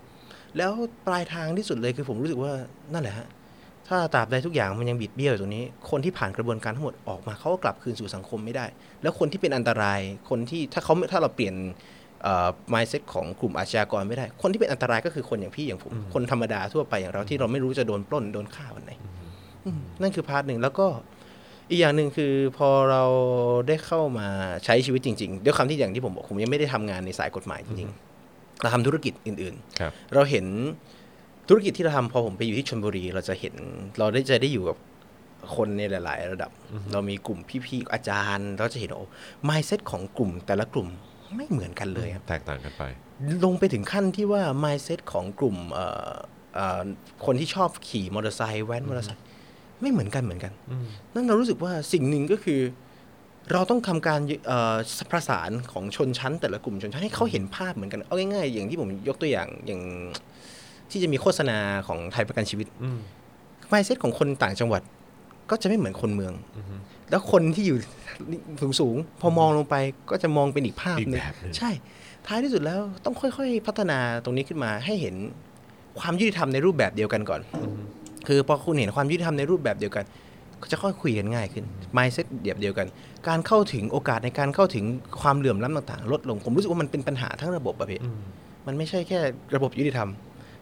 แล้วปลายทางที่สุดเลยคือผมรู้สึกว่านั่นแหละฮะ ถ้าตราบใดทุกอย่างมันยังบิดเบี้ยวอยู่ตรงนี้ คนที่ผ่านกระบวนการทั้งหมดออกมาเขาก็กลับคืนสู่สังคมไม่ได้ แล้วคนที่เป็นอันตรายคนที่ถ้าเขาถ้าเราเปลี่ยนเอ่อ mindset ของกลุ่มอาชญากรไม่ได้ คนที่เป็นอันตรายก็คือคนอย่างพี่อย่างผม คนธรรมดาทั่วไปอย่างเราที่เราไม่รู้จะโดนปล้นโดนฆ่าวันไหนอืมนั่นคือ part หนึ่งแล้วก็อีกอย่างหนึ่งคือพอเราได้เข้ามาใช้ชีวิตจริงๆด้วยคำที่อย่างที่ผมบอกผมยังไม่ได้ทำงานในสายกฎหมายจริงๆเราทำธุรกิจอื่นๆครับเราเห็น ธุรกิจที่เราทำพอผมไปอยู่ที่ชลบุรี เราจะเห็นเราได้จะได้อยู่กับคนในหลาย ๆ ระดับ เรามีกลุ่มพี่ๆอาจารย์ เราจะเห็นโอ้ mindset ของกลุ่มแต่ละกลุ่มไม่เหมือนกันเลยครับแตกต่างกันไป ลงไปถึงขั้นที่ว่า mindset ของกลุ่มเอ่อเอ่อคนที่ชอบขี่มอเตอร์ไซค์แว้นมอเตอร์ไซค์ไม่เหมือนกันเหมือนกัน นั่นเรารู้สึกว่าสิ่งหนึ่งก็คือ เราต้องทำการเอ่อประสานของชนชั้น แต่ละกลุ่มชนชั้นให้เขาเห็นภาพเหมือนกัน เอาง่าย ๆ อย่างที่ผมยกตัวอย่างอย่าง ที่จะมีโฆษณาของไทยประกันชีวิตอืมไมเซ็ตของคนต่างจังหวัด ก็จะไม่เหมือนคนเมืองแล้วคนที่อยู่สูงๆพอมองลงไปก็จะมองเป็นอีกภาพอีกหนึ่งแบบหนึ่งใช่ ท้ายที่สุดแล้วต้องค่อย ๆ พัฒนาตรงนี้ขึ้นมาให้เห็นความยุติธรรมในรูปแบบเดียวกันก่อน คือพอคุณเห็นความยุติธรรมในรูปแบบเดียวกัน ก็จะค่อยคุยกันง่ายขึ้น mindset เดียบเดียวกัน การเข้าถึงโอกาสในการเข้าถึงความเหลื่อมล้ำต่างๆ ลดลง ผมรู้สึกว่ามันเป็นปัญหาทั้งระบบอะพี่มันไม่ใช่แค่ระบบยุติธรรม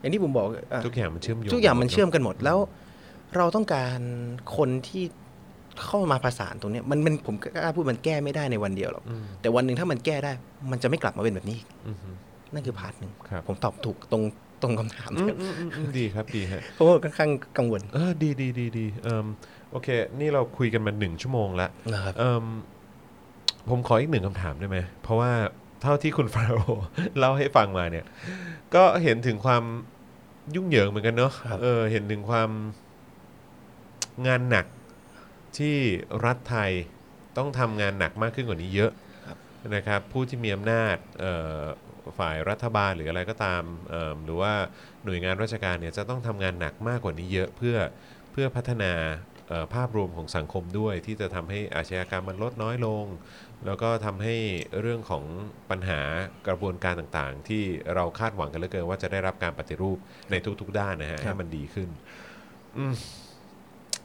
อย่างที่ผมบอกอะทุกอย่างมันเชื่อมโยงทุกอย่างมันเชื่อมกันหมดแล้ว เราต้องการคนที่เข้ามาประสานตรงเนี้ยมันมันผมกล้าพูดมันแก้ไม่ได้ในวันเดียวหรอกอืมแต่วันหนึ่งถ้ามันแก้ได้ มันจะไม่กลับมาเป็นแบบนี้อีกอืมอืมนั่นคือ part หนึ่งครับผมตอบถูกตรงตรงคำถามอืมอืมอืมอืมดีครับดีฮะเพราะว่าค่อนข้างกังวลเออดีดีดีดีเอ่มโอเค นี่เราคุยกันมาหนึ่งชั่วโมงแล้วนะครับเอ่มผมขออีกหนึ่งคำถามได้ไหมเพราะว่าเท่าที่คุณฟาโรห์เล่าให้ฟังมาเนี่ย ก็เห็นถึงความ ยุ่งเหยิงเหมือนกันเนาะครับเออเห็นถึงความงานหนักที่รัฐไทยต้องทำงานหนักมากขึ้นกว่านี้เยอะนะครับผู้ที่มีอำนาจเอ่อฝ่ายรัฐบาลหรืออะไรก็ตามเอิ่มหรือว่าหน่วยงานราชการเนี่ยจะต้องทำงานหนักมากกว่านี้เยอะเพื่อเพื่อพัฒนาเอ่อภาพรวมของสังคมด้วย ที่จะทำให้อาชญากรรมมันลดน้อยลง แล้วก็ทำให้เรื่องของปัญหากระบวนการต่างๆ ที่เราคาดหวังกันเหลือเกินว่าจะได้รับการปฏิรูปในทุก ๆ ด้านนะฮะครับให้มันดีขึ้นอืม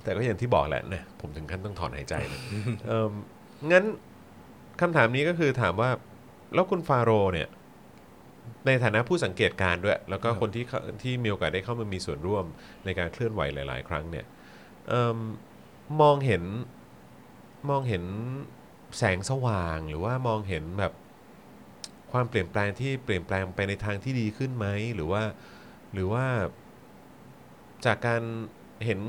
แต่ก็อย่างที่บอกแหละนะผมถึงขั้นต้องถอนหายใจเลยเอิ่มงั้นคำถามนี้ก็คือถามว่า แล้วคุณฟาโรห์เนี่ย ในฐานะผู้สังเกตการณ์ด้วย แล้วก็คนที่เข้าที่มีโอกาสได้เข้ามามีส่วนร่วมในการเคลื่อนไหวหลาย ๆ ครั้งเนี่ยเอมมองเห็นมองเห็น แสงสว่างหรือว่ามองเห็นแบบความเปลี่ยนแปลงที่เปลี่ยนแปลงไปในทางที่ดีขึ้นไหมหรือว่าหรือว่าจากการเห็น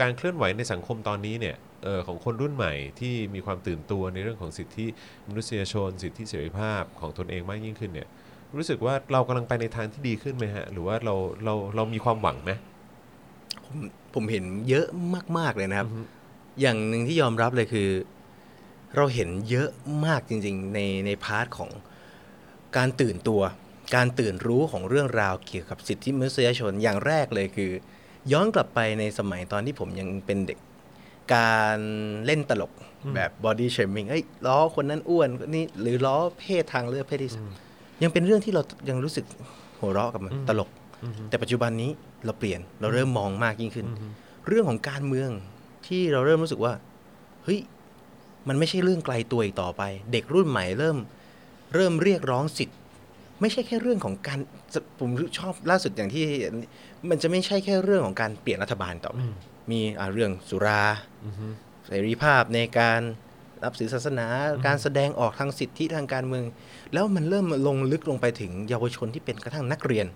การเคลื่อนไหวในสังคมตอนนี้เนี่ยเออของคนรุ่นใหม่ที่มีความตื่นตัวในเรื่องของสิทธิมนุษยชน สิทธิเสรีภาพของตนเองมากยิ่งขึ้นเนี่ยรู้สึกว่าเรากำลังไปในทางที่ดีขึ้นไหมฮะ หรือว่าเราเราเรามีความหวังไหมผมผมเห็นเยอะมาก ๆ เลยนะครับ อย่างหนึ่งที่ยอมรับเลยคือ เราเห็นเยอะมากจริงๆในใน part ของการตื่นตัว การตื่นรู้ของเรื่องราวเกี่ยวกับสิทธิมนุษยชนอย่างแรกเลยคือ ย้อนกลับไปในสมัยตอนที่ผมยังเป็นเด็ก การเล่นตลกแบบ body shaming เอ้ยล้อคนนั้นอ้วนคนนี้หรือล้อเพศทางเลือกเพศที่สามยังเป็นเรื่องที่เรายังรู้สึกหัวเราะกับมันตลก แต่ปัจจุบันนี้เราเปลี่ยนเราเริ่มมองมากยิ่งขึ้น เรื่องของการเมืองที่เราเริ่มรู้สึกว่าเฮ้ย มันไม่ใช่เรื่องไกลตัวอีกต่อไป เด็กรุ่นใหม่เริ่ม เริ่มเรียกร้องสิทธิ์ ไม่ใช่แค่เรื่องของการผมชอบล่าสุดอย่างที่ มันจะไม่ใช่แค่เรื่องของการเปลี่ยนรัฐบาลต่อไปมีอ่าเรื่องสุราเสรีภาพในการ รับสื่อศาสนา การแสดงออกทางสิทธิทางการเมือง แล้วมันเริ่มลงลึกลงไปถึงเยาวชนที่เป็นกระทั่งนักเรียน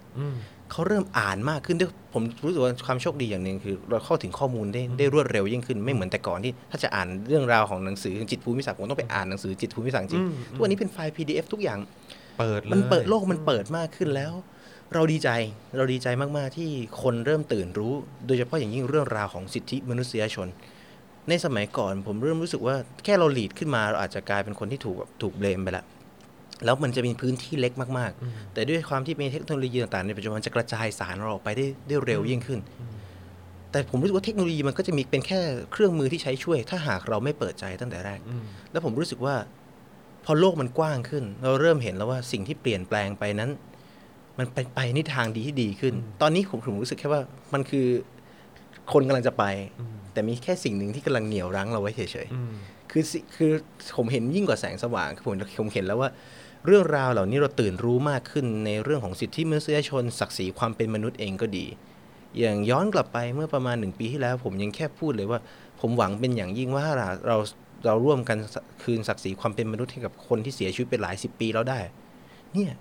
เขาเริ่มอ่านมากขึ้นด้วยผมรู้สึกว่าความโชคดีอย่างหนึ่งคือ เราเข้าถึงข้อมูลได้ได้รวดเร็วยิ่งขึ้นไม่เหมือนแต่ก่อนที่ถ้าจะอ่านเรื่องราวของหนังสือจิตภูมิศักดิ์ผมต้องไปอ่านหนังสือจิตภูมิศักดิ์จริงทุกวันนี้เป็นไฟล์ PDF ทุกอย่างเปิดเลยมันเปิดโลกมันเปิดมากขึ้นแล้ว เราดีใจเราดีใจมากๆที่คนเริ่มตื่นรู้ โดยเฉพาะอย่างยิ่งเรื่องราวของสิทธิมนุษยชน ในสมัยก่อนผมเริ่มรู้สึกว่าแค่เราหลีดขึ้นมาเราอาจจะกลายเป็นคนที่ถูกแบบถูกเบลมไปละแล้วมันจะมีพื้นที่เล็กมากๆ แต่ด้วยความที่มีเทคโนโลยีต่างๆ ในปัจจุบันจะกระจายสารเราออกไปได้ได้เร็วยิ่งขึ้น แต่ผมรู้สึกว่าเทคโนโลยีมันก็จะมีเป็นแค่เครื่องมือที่ใช้ช่วย ถ้าหากเราไม่เปิดใจตั้งแต่แรก แล้วผมรู้สึกว่า พอโลกมันกว้างขึ้น เราเริ่มเห็นแล้วว่าสิ่งที่เปลี่ยนแปลงไปนั้น มันไปไปในทางดีที่ดีขึ้น ตอนนี้ผมผมรู้สึกแค่ว่ามันคือ คนกำลังจะไป แต่มีแค่สิ่งหนึ่งที่กำลังเหนี่ยวรั้งเราไว้เฉยๆคือสิคือผมเห็นยิ่งกว่าแสงสว่างคือผมผมเห็นแล้วว่าเรื่องราวเหล่านี้เราตื่นรู้มากขึ้นในเรื่องของสิทธิมนุษยชน ศักดิ์ศรีความเป็นมนุษย์เองก็ดี อย่างย้อนกลับไปเมื่อประมาณหนึ่งปีที่แล้ว ผมยังแค่พูดเลยว่า ผมหวังเป็นอย่างยิ่งว่าถ้าเราเราเราร่วมกันคืนศักดิ์ศรีความเป็นมนุษย์ให้กับคนที่เสียชีวิตไปหลายสิบปีแล้วได้ เนี่ย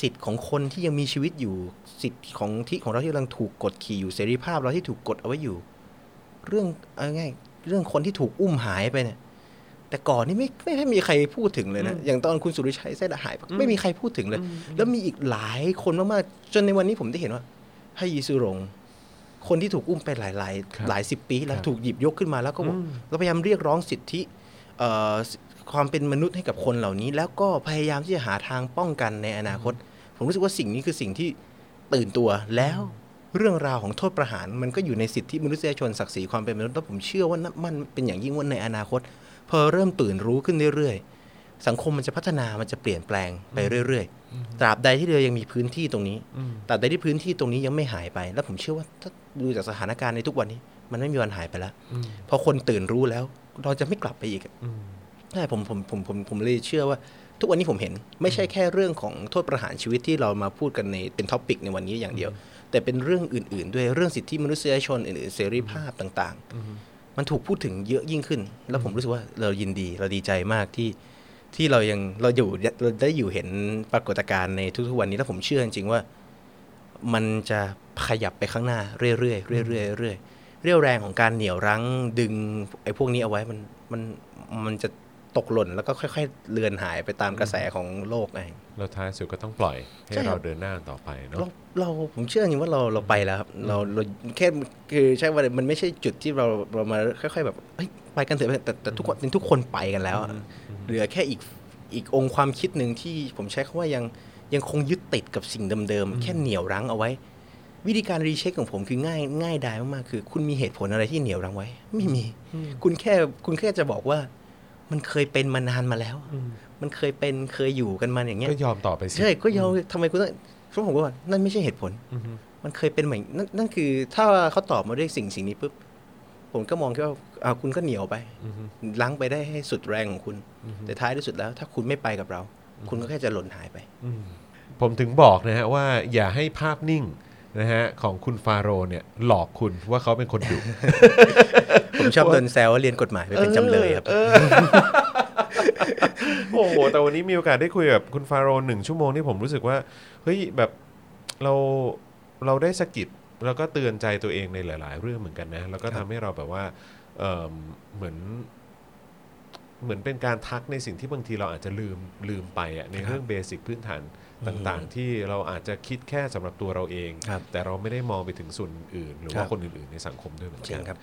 สิทธิ์ของคนที่ยังมีชีวิตอยู่สิทธิ์ของที่ของเราที่กำลังถูกกดขี่อยู่เสรีภาพเราที่ถูกกดเอาไว้อยู่ เรื่องเอาง่ายเรื่องคนที่ถูกอุ้มหายไปเนี่ย แต่ก่อนนี่ไม่ไม่ไม่มีใครพูดถึงเลยนะอย่างตอนคุณสุริชัยเส้นหายไปไม่มีใครพูดถึงเลย แล้วมีอีกหลายคนมากๆจนในวันนี้ผมได้เห็นว่าให้ยีซูรง คนที่ถูกอุ้มไปหลายหลายครับหลายสิบปี แล้วครับถูกหยิบยกขึ้นมาแล้วก็บอกอืมเราพยายามเรียกร้องสิทธิเอ่อ ความเป็นมนุษย์ให้กับคนเหล่านี้ แล้วก็พยายามที่จะหาทางป้องกันในอนาคต ผมรู้สึกว่าสิ่งนี้คือสิ่งที่ตื่นตัวแล้วเรื่องราวของโทษประหาร มันก็อยู่ในสิทธิมนุษยชนศักดิ์ศรีความเป็นมนุษย์แล้วผมเชื่อว่านั่นมันเป็นอย่างยิ่งว่าในอนาคต พอเริ่มตื่นรู้ขึ้นเรื่อยๆ สังคมมันจะพัฒนามันจะเปลี่ยนแปลงไปเรื่อยๆ ตราบใดที่เรายังมีพื้นที่ตรงนี้ตราบใดที่พื้นที่ตรงนี้ยังไม่หายไป แล้วผมเชื่อว่าถ้าดูจากสถานการณ์ในทุกวันนี้ มันไม่มีวันหายไปแล้วพอคนตื่นรู้แล้วเราจะไม่กลับไปอีกอะ ใช่ผมผมผมผมผมเลยเชื่อว่า ทุกวันนี้ผมเห็น ไม่ใช่แค่เรื่องของโทษประหารชีวิตที่เรามาพูดกันในเป็นท็อปิกในวันนี้อย่างเดียว แต่เป็นเรื่องอื่น ๆ ด้วยเรื่องสิทธิมนุษยชนอื่นๆเสรีภาพต่าง ๆ มันถูกพูดถึงเยอะยิ่งขึ้น แล้วผมรู้สึกว่าเรายินดีเราดีใจมากที่ที่เรายังเราอยู่เราได้อยู่เห็นปรากฏการณ์ในทุกๆวันนี้แล้วผมเชื่อจริงๆว่า มันจะขยับไปข้างหน้าเรื่อยๆเรื่อยๆเรื่อยๆเรี่ยวแรงของการเหนี่ยวรั้งดึงไอ้พวกนี้เอาไว้มันมันมันจะ ตกหล่นแล้วก็ค่อย ๆ เลือนหายไปตามกระแสของโลกเองแล้วท้ายสุดก็ต้องปล่อย ให้ใช่ครับเราเดินหน้าต่อไปเนาะเราเราผมเชื่อจริงว่าเราเราไปแล้วครับเราเราแค่คือใช่ว่ามันไม่ใช่จุดที่เราเรามาค่อย ๆ แบบเฮ้ยไปกันเถอะแต่แต่ทุกคนทุกคนไปกันแล้วอะเหลือแค่อีกอีกองค์ความคิดหนึ่งที่ผมใช้คำว่ายังยังคงยึดติดกับสิ่งเดิมๆแค่เหนี่ยวรั้งเอาไว้ วิธีการรีเช็คของผมคือง่ายง่ายดายมากๆคือ คุณมีเหตุผลอะไรที่เหนี่ยวรั้งไว้ ไม่มี คุณแค่คุณแค่จะบอกว่า มันเคยเป็นมานานมาแล้ว มันเคยเป็นเคยอยู่กันมาอย่างเงี้ยก็ยอมต่อไปสิใช่ก็ยอมทำไมคุณต้องเพราะผมก็ว่านั่นไม่ใช่เหตุผล มันเคยเป็นเหมือนนั่นนั่นคือ ถ้าเขาตอบมาด้วยสิ่งสิ่งนี้ปุ๊บ ผมก็มองแค่ว่าอ่าคุณก็เหนียวไปล้างไปได้ให้สุดแรงของคุณ แต่ท้ายที่สุดแล้ว ถ้าคุณไม่ไปกับเรา คุณก็แค่จะหล่นหายไป ผมถึงบอกนะฮะว่าอย่าให้ภาพนิ่งนะฮะของคุณฟาโรห์เนี่ย หลอกคุณว่าเขาเป็นคนดุ ผมชอบโดนแซวว่าเรียนกฎหมายไปเป็นจำเลยครับโอ้โหแต่วันนี้มีโอกาสได้คุยกับคุณฟาโรห์หนึ่งชั่วโมงที่ผมรู้สึกว่าเฮ้ยแบบเราเราได้สะกิดแล้วก็เตือนใจตัวเองในหลาย ๆ เรื่องเหมือนกันนะ แล้วก็ทำให้เราแบบว่าเอิ่มเหมือน เหมือนเป็นการทักในสิ่งที่บางทีเราอาจจะลืมลืมไปอะในเรื่องเบสิกพื้นฐาน ต่างๆ ที่เราอาจจะคิดแค่สำหรับตัวเราเองครับแต่เราไม่ได้มองไปถึงส่วนอื่น หรือครัว่าบคนอื่นๆในสังคมด้วยเหมือนจริกังครับ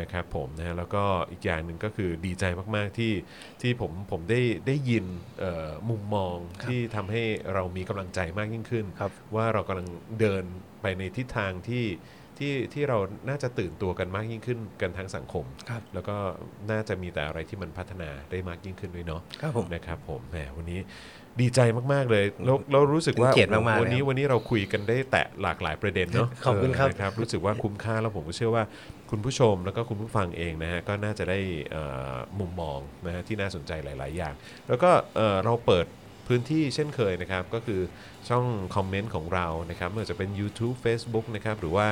นะครับผมนะฮะแล้วก็อีกอย่างหนึ่งก็คือดีใจมากๆที่ที่ผมผมได้ได้ยินเอ่อมุมมองที่ทำให้เรามีกำลังใจมากยิ่งขึ้นครับว่าเรากำลังเดินไปในทิศทางที่ที่ที่เราน่าจะตื่นตัวกันมากยิ่งขึ้นกันทั้งสังคมครับแล้วก็น่าจะมีแต่อะไรที่มันพัฒนาได้มากยิ่งขึ้นด้วยเนาะครับผมนะครับผมแหมวันนี้ ดีใจมาก ๆ เลยแล้วเรารู้สึกว่าเป็นเกียรติมากๆวันนี้เลยครับวันนี้เราคุยกันได้แตะหลากหลายประเด็นเนาะขอบคุณครับเนะครับรู้สึกว่าคุ้มค่าแล้วผมก็เชื่อว่าคุณผู้ชมแล้วก็คุณผู้ฟังเองนะฮะก็น่าจะได้เอ่อมุมมองนะฮะที่น่าสนใจหลาย ๆ อย่าง แล้วก็เอ่อเราเปิด พื้นที่เช่นเคยนะครับ ก็คือช่องคอมเมนต์ของเรานะครับไม่ว่าจะเป็น YouTube Facebook นะครับหรือว่า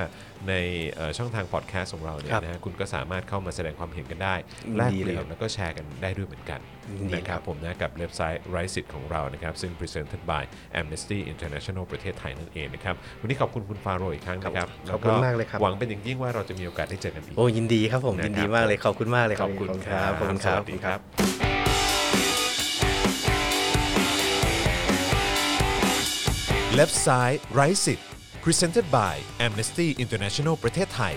ในเอ่อช่องทางพอดแคสต์ของเราเนี่ยครับนะฮะคุณก็สามารถเข้ามาแสดงความเห็นกันได้ยินแลกดีเปเลยลี่ยครันบแล้วก็แชร์กันได้ด้วยเหมือนกันยินดีนะคครัรับบผมนะกับเว็บไซต์ r i s e ของเรานะครับ ซึ่ง presented by Amnesty International ประเทศไทยนั่นเองนะครับ วันนี้ขอบคุณคุณฟาโรห์อีกครั้งนะครับขอบคุณมากเลยครับหวังเป็นอย่างยิ่งว่าเราจะมีโอกาสได้เจอกันอีกโอ้ยินดีครับผมนะครับยินดีมากเลยขอบคุณมากเลยขอบคุณครับขอบคุณครับ Left Side Right Sit Presented by Amnesty International ประเทศไทย